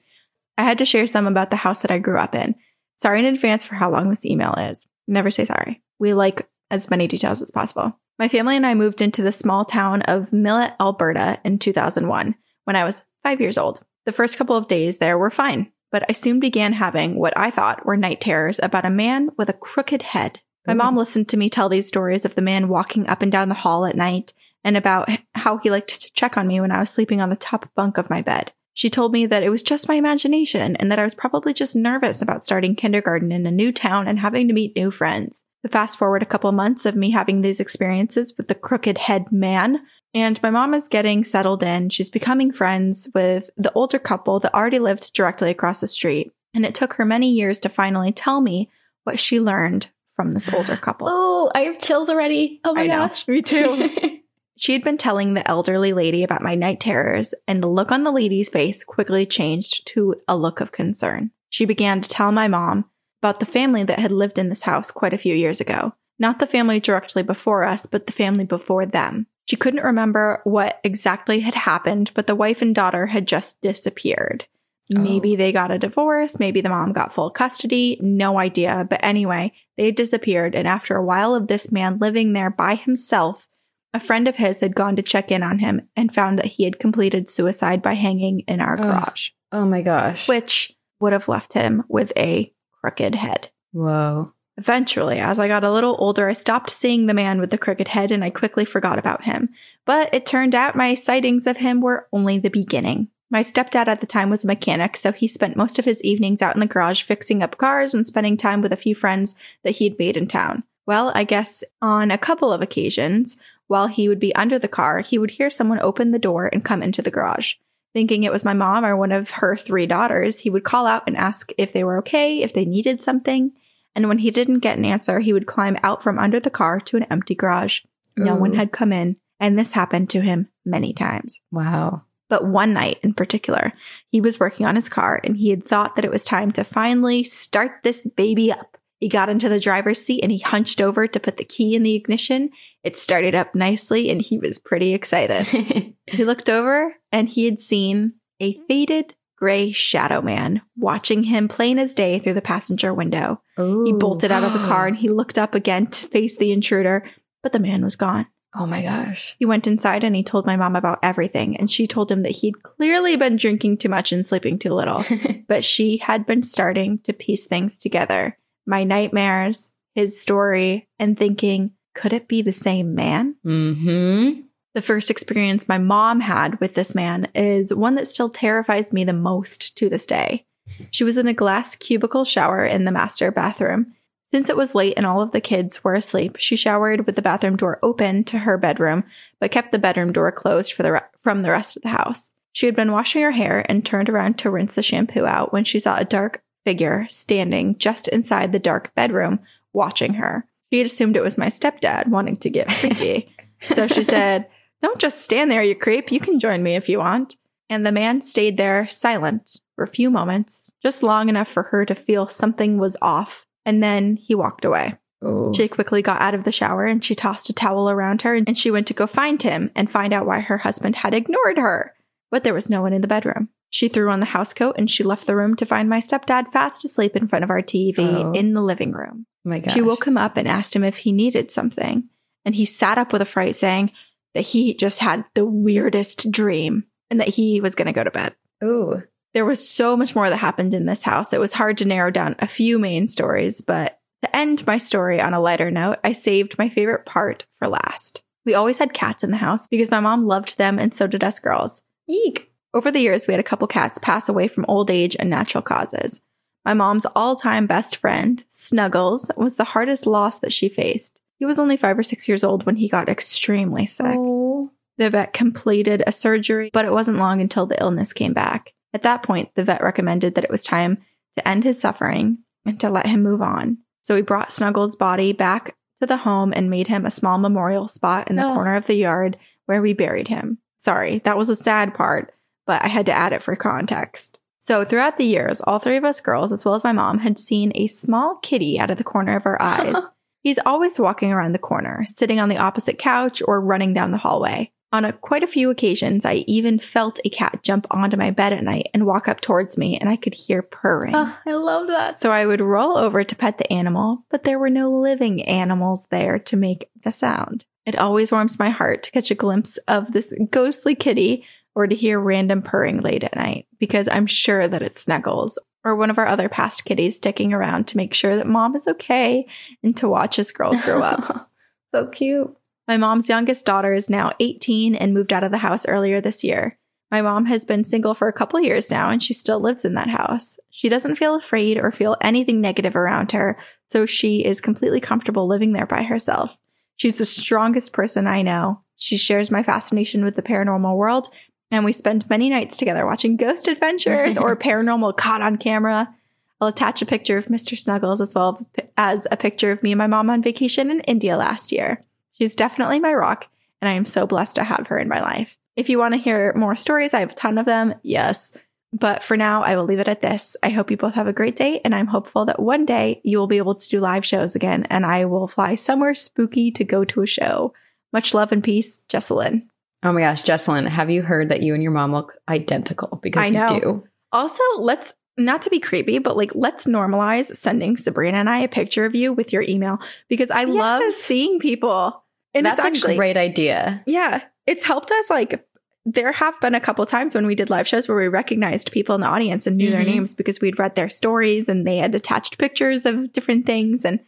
I had to share some about the house that I grew up in. Sorry in advance for how long this email is. Never say sorry. We like as many details as possible. My family and I moved into the small town of Millet, Alberta in 2001 when I was five years old. The first couple of days there were fine, but I soon began having what I thought were night terrors about a man with a crooked head. My mom listened to me tell these stories of the man walking up and down the hall at night and about how he liked to check on me when I was sleeping on the top bunk of my bed. She told me that it was just my imagination and that I was probably just nervous about starting kindergarten in a new town and having to meet new friends. To fast forward a couple months of me having these experiences with the crooked head man, and my mom is getting settled in. She's becoming friends with the older couple that already lived directly across the street. And it took her many years to finally tell me what she learned from this older couple. Oh, I have chills already. Oh my I know. gosh. Me too. She had been telling the elderly lady about my night terrors, and the look on the lady's face quickly changed to a look of concern. She began to tell my mom about the family that had lived in this house quite a few years ago. Not the family directly before us, but the family before them. She couldn't remember what exactly had happened, but the wife and daughter had just disappeared. Maybe oh. they got a divorce, maybe the mom got full custody, no idea. But anyway, they had disappeared, and after a while of this man living there by himself, a friend of his had gone to check in on him and found that he had completed suicide by hanging in our Ugh. garage, oh my gosh. which would have left him with a crooked head. Whoa. Eventually, as I got a little older, I stopped seeing the man with the crooked head and I quickly forgot about him. But it turned out my sightings of him were only the beginning. My stepdad at the time was a mechanic, so he spent most of his evenings out in the garage fixing up cars and spending time with a few friends that he'd made in town. Well, I guess on a couple of occasions, while he would be under the car, he would hear someone open the door and come into the garage. Thinking it was my mom or one of her three daughters, he would call out and ask if they were okay, if they needed something. And when he didn't get an answer, he would climb out from under the car to an empty garage. No Ooh. one had come in, and this happened to him many times. Wow. But one night in particular, he was working on his car and he had thought that it was time to finally start this baby up. He got into the driver's seat and he hunched over to put the key in the ignition. It started up nicely and he was pretty excited. he looked over and he had seen a faded gray shadow man watching him plain as day through the passenger window. He bolted out of the car and he looked up again to face the intruder, but the man was gone. Oh my gosh. He went inside and he told my mom about everything, and she told him that he'd clearly been drinking too much and sleeping too little, but she had been starting to piece things together. My nightmares, his story, and thinking, could it be the same man? Mm-hmm. The first experience my mom had with this man is one that still terrifies me the most to this day. She was in a glass cubicle shower in the master bathroom. Since it was late and all of the kids were asleep, she showered with the bathroom door open to her bedroom, but kept the bedroom door closed for the re- from the rest of the house. She had been washing her hair and turned around to rinse the shampoo out when she saw a dark figure standing just inside the dark bedroom watching her. She had assumed it was my stepdad wanting to get freaky. so she said, Don't just stand there, you creep. You can join me if you want. And the man stayed there silent for a few moments, just long enough for her to feel something was off. And then he walked away. Oh. She quickly got out of the shower and she tossed a towel around her and she went to go find him and find out why her husband had ignored her. But there was no one in the bedroom. She threw on the housecoat and she left the room to find my stepdad fast asleep in front of our TV Oh. in the living room. Oh my gosh. She woke him up and asked him if he needed something. And he sat up with a fright, saying that he just had the weirdest dream and that he was going to go to bed. Ooh. There was so much more that happened in this house. It was hard to narrow down a few main stories, but to end my story on a lighter note, I saved my favorite part for last. We always had cats in the house because my mom loved them and so did us girls. Eek. Over the years, we had a couple cats pass away from old age and natural causes. My mom's all time best friend, Snuggles, was the hardest loss that she faced. He was only five or six years old when he got extremely sick. Oh. The vet completed a surgery, but it wasn't long until the illness came back. At that point, the vet recommended that it was time to end his suffering and to let him move on. So we brought Snuggles' body back to the home and made him a small memorial spot in the Oh. corner of the yard where we buried him. Sorry, that was a sad part, but I had to add it for context. So throughout the years, all three of us girls, as well as my mom, had seen a small kitty out of the corner of our eyes. He's always walking around the corner, sitting on the opposite couch or running down the hallway. On a, quite a few occasions, I even felt a cat jump onto my bed at night and walk up towards me, and I could hear purring. Oh, I love that. So I would roll over to pet the animal, but there were no living animals there to make the sound. It always warms my heart to catch a glimpse of this ghostly kitty or to hear random purring late at night because I'm sure that it's Snuggles or one of our other past kitties sticking around to make sure that mom is okay and to watch as girls grow up. so cute. My mom's youngest daughter is now 18 and moved out of the house earlier this year. My mom has been single for a couple years now and she still lives in that house. She doesn't feel afraid or feel anything negative around her, so she is completely comfortable living there by herself. She's the strongest person I know. She shares my fascination with the paranormal world, and we spend many nights together watching ghost adventures or paranormal caught on camera. I'll attach a picture of Mr. Snuggles as well as a picture of me and my mom on vacation in India last year. She's definitely my rock, and I am so blessed to have her in my life. If you want to hear more stories, I have a ton of them. Yes. But for now, I will leave it at this. I hope you both have a great day, and I'm hopeful that one day you will be able to do live shows again, and I will fly somewhere spooky to go to a show. Much love and peace, Jesselyn. Oh my gosh, Jesselyn, have you heard that you and your mom look identical? Because you do. Also, let's not to be creepy, but like let's normalize sending Sabrina and I a picture of you with your email because I love seeing people. And That's it's actually a great idea. Yeah, it's helped us. Like, there have been a couple times when we did live shows where we recognized people in the audience and knew their Mhm. names because we'd read their stories and they had attached pictures of different things. And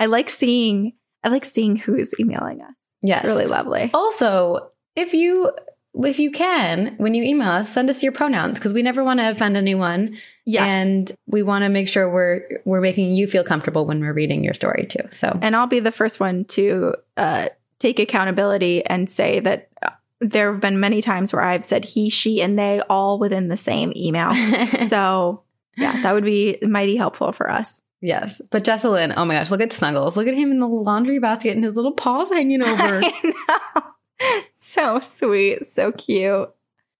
I like seeing, I like seeing who's emailing us. Yes. Really lovely. Also, if you if you can, when you email us, send us your pronouns because we never want to offend anyone. Yes. And we want to make sure we're we're making you feel comfortable when we're reading your story too. So And I'll be the first one to uh, take accountability and say that uh, there have been many times where I've said he, she, and they all within the same email. so, yeah, that would be mighty helpful for us. yes. But Jesselyn, oh my gosh, look at Snuggles. Look at him in the laundry basket and his little paws hanging over. So sweet, so cute.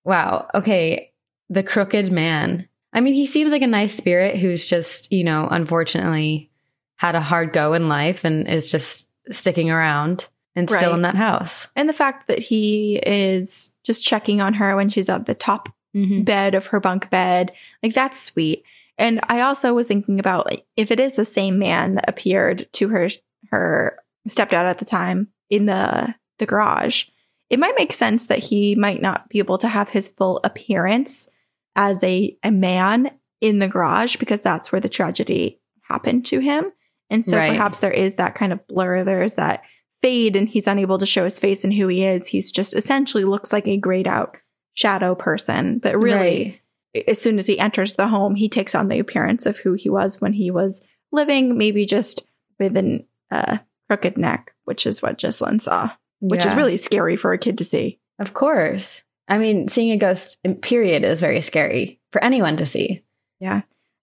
wow. Okay. The crooked man. I mean, he seems like a nice spirit who's just, you know, unfortunately had a hard go in life and is just sticking around and still Right. in that house. And the fact that he is just checking on her when she's at the top mm-hmm. bed of her bunk bed, like that's sweet. And I also was thinking about like, if it is the same man that appeared to her her stepdad at the time in the the garage, it might make sense that he might not be able to have his full appearance as a, a man in the garage because that's where the tragedy happened to him. And so Right. perhaps there is that kind of blur. There's that fade and he's unable to show his face and who he is. He's just essentially looks like a grayed out shadow person. But really, as soon as he enters the home, he takes on the appearance of who he was when he was living, maybe just with a uh, crooked neck, which is what Jesselyn saw, which is really scary for a kid to see. Of course. I mean, seeing a ghost, period, is very scary for anyone to see. Yeah.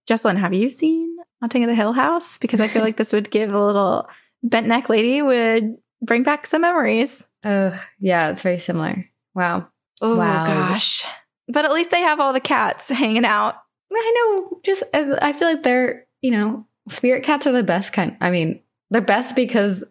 Jesselyn, have you seen Haunting of the Hill House? Because I feel like this would give a little bent neck lady would bring back some memories. Oh, yeah, it's very similar. Wow. Oh Wow. gosh. But at least they have all the cats hanging out. I know, just, uh, I feel like they're, you know, spirit cats are the best kind. I mean, they're best because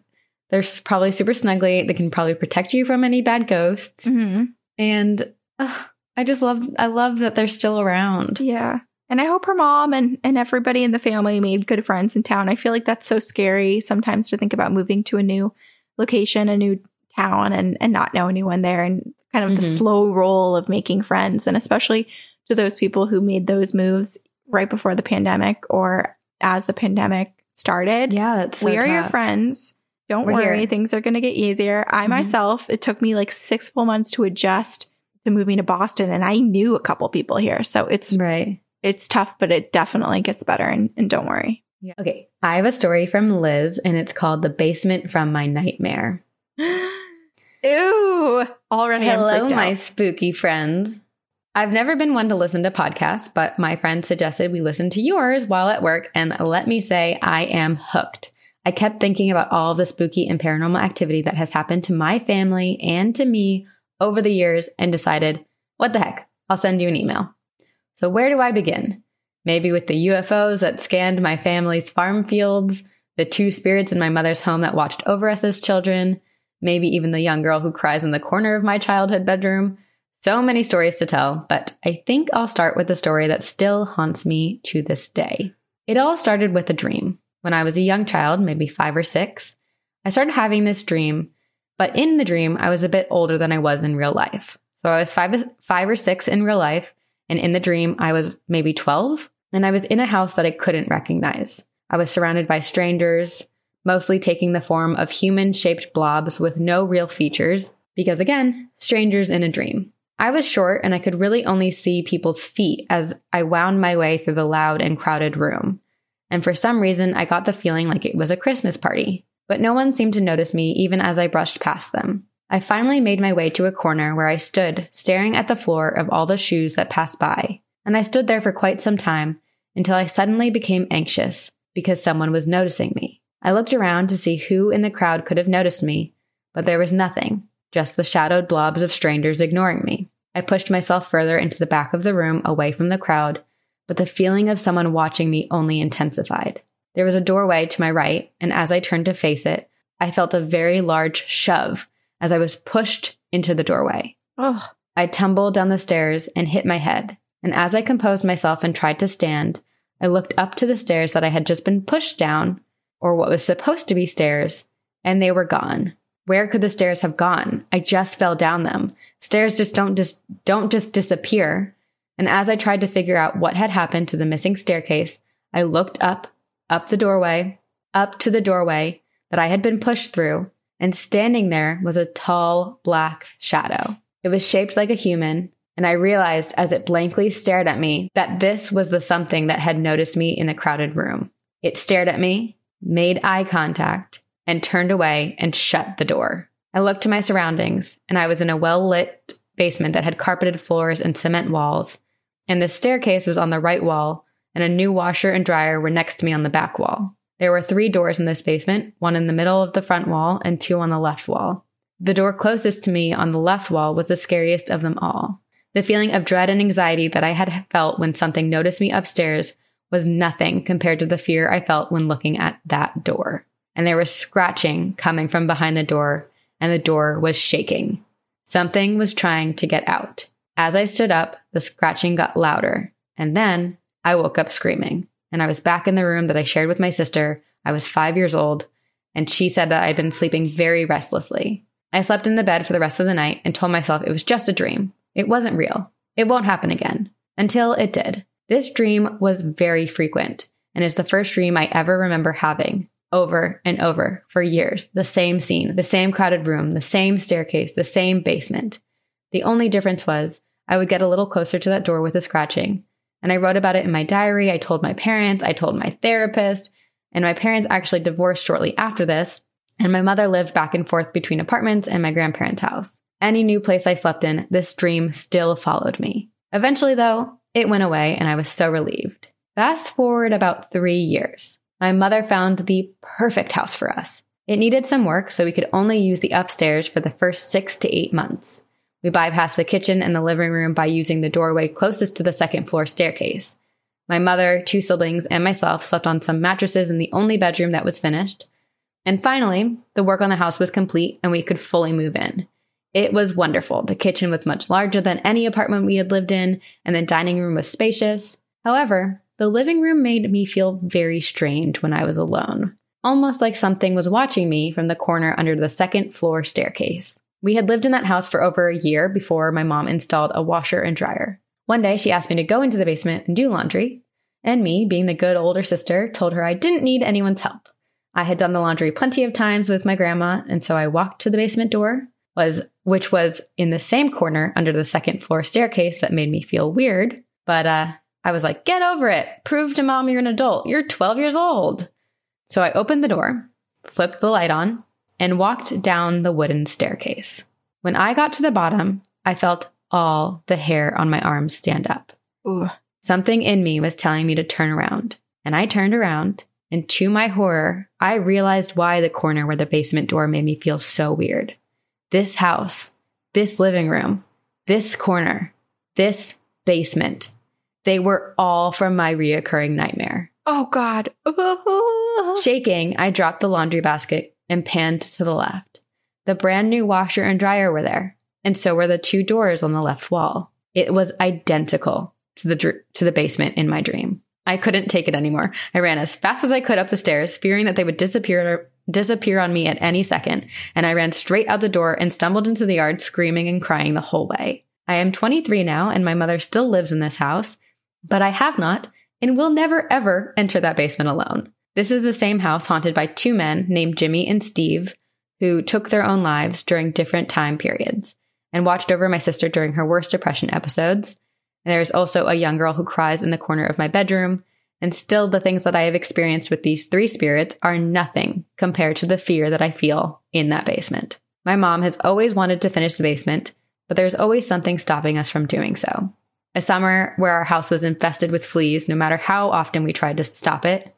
they're probably super snuggly. They can probably protect you from any bad ghosts. Mm-hmm. And ugh, I just love, I love that they're still around. Yeah. And I hope her mom and, and everybody in the family made good friends in town. I feel like that's so scary sometimes to think about moving to a new location, a new town, and, and not know anyone there and kind of the Mhm. slow roll of making friends. And especially to those people who made those moves right before the pandemic or as the pandemic started. Yeah, that's so we are your friends. Don't We're worry, here. things are going to get easier. I Mhm. myself, it took me like six full months to adjust to moving to Boston, and I knew a couple people here, so it's Right. it's tough, but it definitely gets better. And, and don't worry. Yeah. Okay. I have a story from Liz, and it's called The Basement from My Nightmare. Ooh. Already, I'm Hello, my out. spooky friends. I've never been one to listen to podcasts, but my friend suggested we listen to yours while at work, and let me say, I am hooked. I kept thinking about all the spooky and paranormal activity that has happened to my family and to me over the years and decided, what the heck, I'll send you an email. So, where do I begin? Maybe with the UFOs that scanned my family's farm fields, the two spirits in my mother's home that watched over us as children, maybe even the young girl who cries in the corner of my childhood bedroom. So many stories to tell, but I think I'll start with the story that still haunts me to this day. It all started with a dream. When I was a young child, maybe five or six, I started having this dream, but in the dream, I was a bit older than I was in real life. So I was five, five or six in real life, and in the dream, I was maybe 12, and I was in a house that I couldn't recognize. I was surrounded by strangers, mostly taking the form of human shaped blobs with no real features, because again, strangers in a dream. I was short and I could really only see people's feet as I wound my way through the loud and crowded room. And for some reason, I got the feeling like it was a Christmas party. But no one seemed to notice me even as I brushed past them. I finally made my way to a corner where I stood, staring at the floor of all the shoes that passed by. And I stood there for quite some time until I suddenly became anxious because someone was noticing me. I looked around to see who in the crowd could have noticed me, but there was nothing, just the shadowed blobs of strangers ignoring me. I pushed myself further into the back of the room away from the crowd, but the feeling of someone watching me only intensified. There was a doorway to my right, and as I turned to face it, I felt a very large shove as I was pushed into the doorway. Oh, I tumbled down the stairs and hit my head. And as I composed myself and tried to stand, I looked up to the stairs that I had just been pushed down, or what was supposed to be stairs, and they were gone. Where could the stairs have gone? I just fell down them. Stairs just don't just don't just disappear. And as I tried to figure out what had happened to the missing staircase, I looked up, up the doorway, up to the doorway that I had been pushed through, and standing there was a tall black shadow. It was shaped like a human, and I realized as it blankly stared at me that this was the something that had noticed me in the crowded room. It stared at me, made eye contact, and turned away and shut the door. I looked to my surroundings, and I was in a well lit basement that had carpeted floors and cement walls, and the staircase was on the right wall, and a new washer and dryer were next to me on the back wall. There were three doors in this basement, one in the middle of the front wall and two on the left wall. The door closest to me on the left wall was the scariest of them all. The feeling of dread and anxiety that I had felt when something noticed me upstairs was nothing compared to the fear I felt when looking at that door. And there was scratching coming from behind the door, and the door was shaking. Something was trying to get out. As I stood up, the scratching got louder, and then I woke up screaming. And I was back in the room that I shared with my sister. I was five years old, and she said that I'd been sleeping very restlessly. I slept in the bed for the rest of the night and told myself it was just a dream. It wasn't real. It won't happen again. Until it did. This dream was very frequent and is the first dream I ever remember having over and over for years. The same scene, the same crowded room, the same staircase, the same basement. The only difference was I would get a little closer to that door with the scratching. And I wrote about it in my diary. I told my parents, I told my therapist, and my parents actually divorced shortly after this. And my mother lived back and forth between apartments and my grandparents' house. Any new place I slept in, this dream still followed me. Eventually, though, it went away and I was so relieved. Fast forward about three years. My mother found the perfect house for us. It needed some work, so we could only use the upstairs for the first six to eight months. We bypassed the kitchen and the living room by using the doorway closest to the second floor staircase. My mother, two siblings, and myself slept on some mattresses in the only bedroom that was finished. And finally, the work on the house was complete and we could fully move in. It was wonderful. The kitchen was much larger than any apartment we had lived in, and the dining room was spacious. However, the living room made me feel very strange when I was alone, almost like something was watching me from the corner under the second floor staircase. We had lived in that house for over a year before my mom installed a washer and dryer. One day, she asked me to go into the basement and do laundry, and me, being the good older sister, told her I didn't need anyone's help. I had done the laundry plenty of times with my grandma, and so I walked to the basement door, was which was in the same corner under the second floor staircase that made me feel weird. But uh, I was like, "Get over it! Prove to mom you're an adult. You're 12 years old." So I opened the door, flipped the light on, and walked down the wooden staircase. When I got to the bottom, I felt all the hair on my arms stand up. Ooh. Something in me was telling me to turn around, and I turned around. And to my horror, I realized why the corner where the basement door made me feel so weird. This house, this living room, this corner, this basement, they were all from my reoccurring nightmare. Oh God. Shaking, I dropped the laundry basket and panned to the left. The brand new washer and dryer were there, and so were the two doors on the left wall. It was identical to the dr- to the basement in my dream. I couldn't take it anymore. I ran as fast as I could up the stairs, fearing that they would disappear disappear on me at any second, and I ran straight out the door and stumbled into the yard screaming and crying the whole way. I am 23 now and my mother still lives in this house, but I have not and will never ever enter that basement alone. This is the same house haunted by two men named Jimmy and Steve who took their own lives during different time periods and watched over my sister during her worst depression episodes. And there's also a young girl who cries in the corner of my bedroom. And still, the things that I have experienced with these three spirits are nothing compared to the fear that I feel in that basement. My mom has always wanted to finish the basement, but there's always something stopping us from doing so. A summer where our house was infested with fleas, no matter how often we tried to stop it,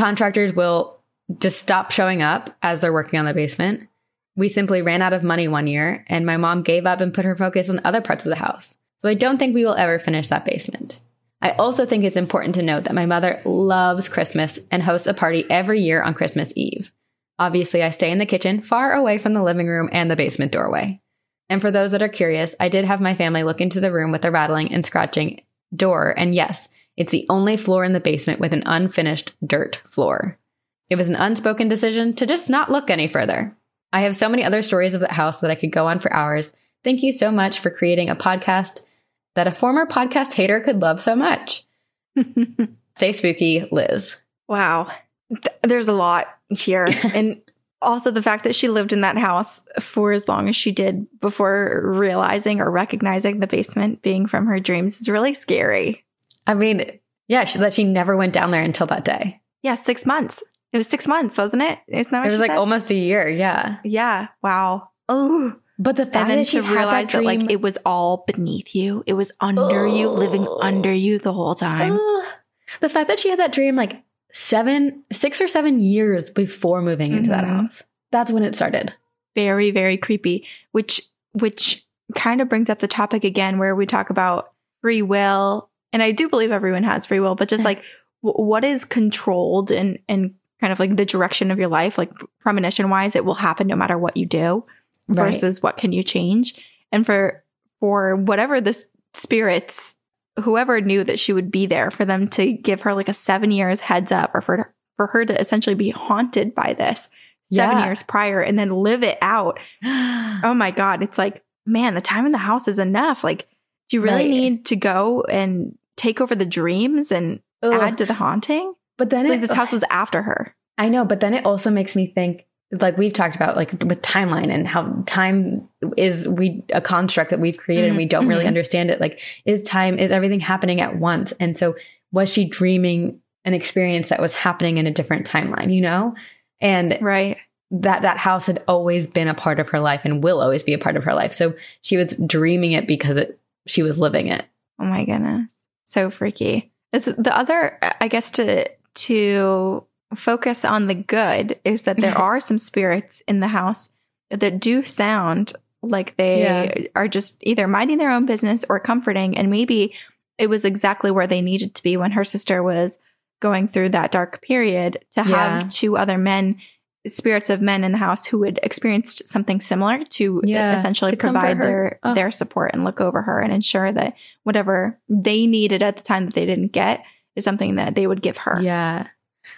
contractors will just stop showing up as they're working on the basement. We simply ran out of money one year, and my mom gave up and put her focus on other parts of the house. So I don't think we will ever finish that basement. I also think it's important to note that my mother loves Christmas and hosts a party every year on Christmas Eve. Obviously, I stay in the kitchen, far away from the living room and the basement doorway. And for those that are curious, I did have my family look into the room with the rattling and scratching door, and yes, it's the only floor in the basement with an unfinished dirt floor. It was an unspoken decision to just not look any further. I have so many other stories of that house that I could go on for hours. Thank you so much for creating a podcast that a former podcast hater could love so much. Stay spooky, Liz. Wow. Th- there's a lot here. and also the fact that she lived in that house for as long as she did before realizing or recognizing the basement being from her dreams is really scary. I mean, yeah, she, that she never went down there until that day. Yeah, six months. It was six months, wasn't it? Isn't that what It was like said? almost a year. Yeah. Yeah. Wow. Oh. But the fact that she to had realize that, that, dream, like it was all beneath you. It was under you, living Oh. under you the whole time. Ugh. the fact that she had that dream like seven, six or seven years before moving into that Mhm. house. That's when it started. very very creepy which which kind of brings up the topic again where we talk about free will and i do believe everyone has free will but just like w- what is controlled and and kind of like the direction of your life like premonition wise it will happen no matter what you do Right. versus what can you change and for for whatever the spirits whoever knew that she would be there for them to give her like a seven years heads up or for for her to essentially be haunted by this seven Yeah. years prior and then live it out oh my god it's like man the time in the house is enough like do you really Right. need to go and take over the dreams and Ugh. add to the haunting but then It's like this house was after her I know, but then it also makes me think like we've talked about like with timeline and how time is we a construct that we've created and we don't really Mhm. understand it. Like is time is everything happening at once? And so was she dreaming an experience that was happening in a different timeline, you know? And right that that house had always been a part of her life and will always be a part of her life. So she was dreaming it because it she was living it. oh my goodness so freaky it's the other i guess to to focus on the good is that there are some spirits in the house that do sound like they Yeah. are just either minding their own business or comforting and maybe it was exactly where they needed to be when her sister was going through that dark period to have Yeah. two other men spirits of men in the house who had experienced something similar to Yeah, essentially to provide their Oh. their support and look over her and ensure that whatever they needed at the time that they didn't get is something that they would give her. Yeah.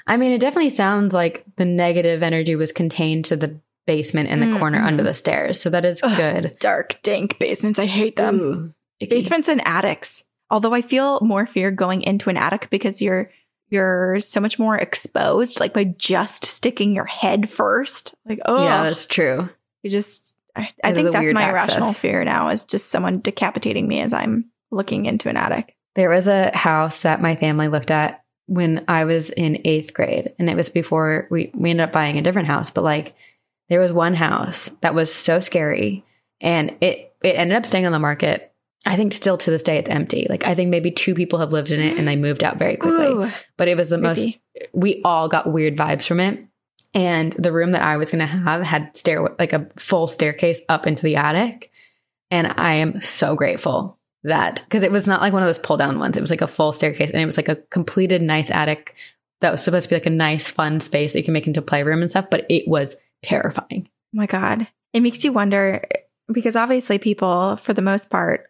I mean, it definitely sounds like the negative energy was contained to the basement in the Mm, corner under the stairs. So that is Ugh. good. Dark, dank basements. I hate them. Ooh. Basements and attics. Although I feel more fear going into an attic because you're you're so much more exposed, like by just sticking your head first. Like, oh, Yeah, that's true. you just, I, I think that's my access. irrational fear now is just someone decapitating me as I'm looking into an attic. There was a house that my family looked at when I was in eighth grade, and it was before we, we ended up buying a different house. But like, there was one house that was so scary, and it it ended up staying on the market. I think still to this day it's empty. Like I think maybe two people have lived in it, and they moved out very quickly. Ooh, But it was the most. We all got weird vibes from it, and the room that I was going to have had stair like a full staircase up into the attic, and I am so grateful that because it was not like one of those pull down ones. It was like a full staircase and it was like a completed nice attic that was supposed to be like a nice fun space that you can make into a playroom and stuff, but it was terrifying. Oh my God. It makes you wonder because obviously people, for the most part,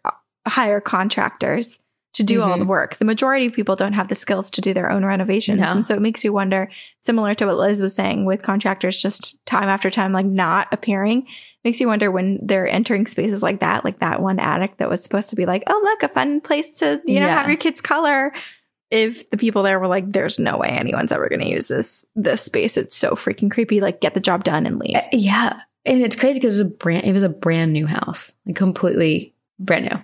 hire contractors to do all the Mhm. work. The majority of people don't have the skills to do their own renovations. No. And so it makes you wonder, similar to what Liz was saying with contractors just time after time, like not appearing, makes you wonder when they're entering spaces like that, like that one attic that was supposed to be like, oh, look, a fun place to, you know, Yeah. have your kids color. If the people there were like, there's no way anyone's ever going to use this, this space. It's so freaking creepy. Like get the job done and leave. Uh, Yeah. And it's crazy because it was a brand, it was a brand new house, like completely brand new.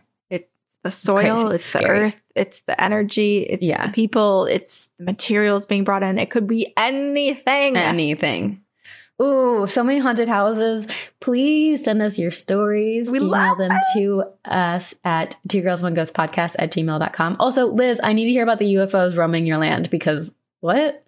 The soil, Crazy, it's the earth, it's the energy, it's Yeah. the people, it's the materials being brought in. It could be anything. Anything. Ooh, so many haunted houses. Please send us your stories. We Email love them to us at two girls one ghost podcast at gmail.com. Also, Liz, I need to hear about the UFOs roaming your land because what?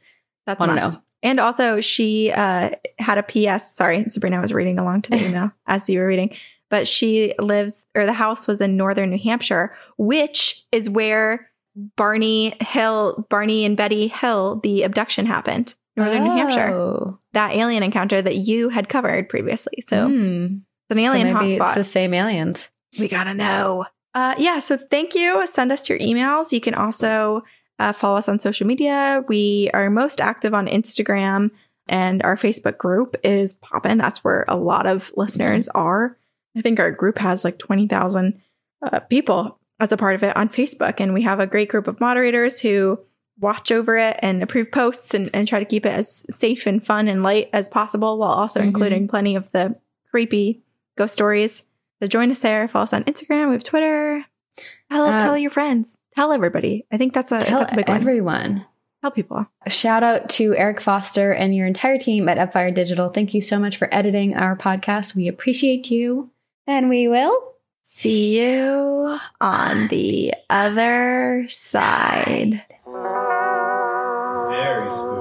That's Wanna know. And also, she uh, had a PS. Sorry, Sabrina was reading along to the email as you were reading. But she lives, or the house was in northern New Hampshire, which is where Barney Hill, Barney and Betty Hill, the abduction happened. Northern New Hampshire. Oh. That alien encounter that you had covered previously. So Hmm. it's an alien so hotspot. it's the same aliens. We gotta know. Uh, yeah, so thank you. Send us your emails. You can also uh, follow us on social media. We are most active on Instagram, and our Facebook group is poppin'. That's where a lot of listeners are. I think our group has like 20,000 uh, people as a part of it on Facebook, and we have a great group of moderators who watch over it and approve posts and, and try to keep it as safe and fun and light as possible while also Mhm. including plenty of the creepy ghost stories. So join us there. Follow us on Instagram. We have Twitter. Tell, Uh, tell your friends. Tell everybody. I think that's a Tell that's a big one. everyone. Tell people. A shout out to Eric Foster and your entire team at Upfire Digital. Thank you so much for editing our podcast. We appreciate you. And we will See you on the other side. Very spooky.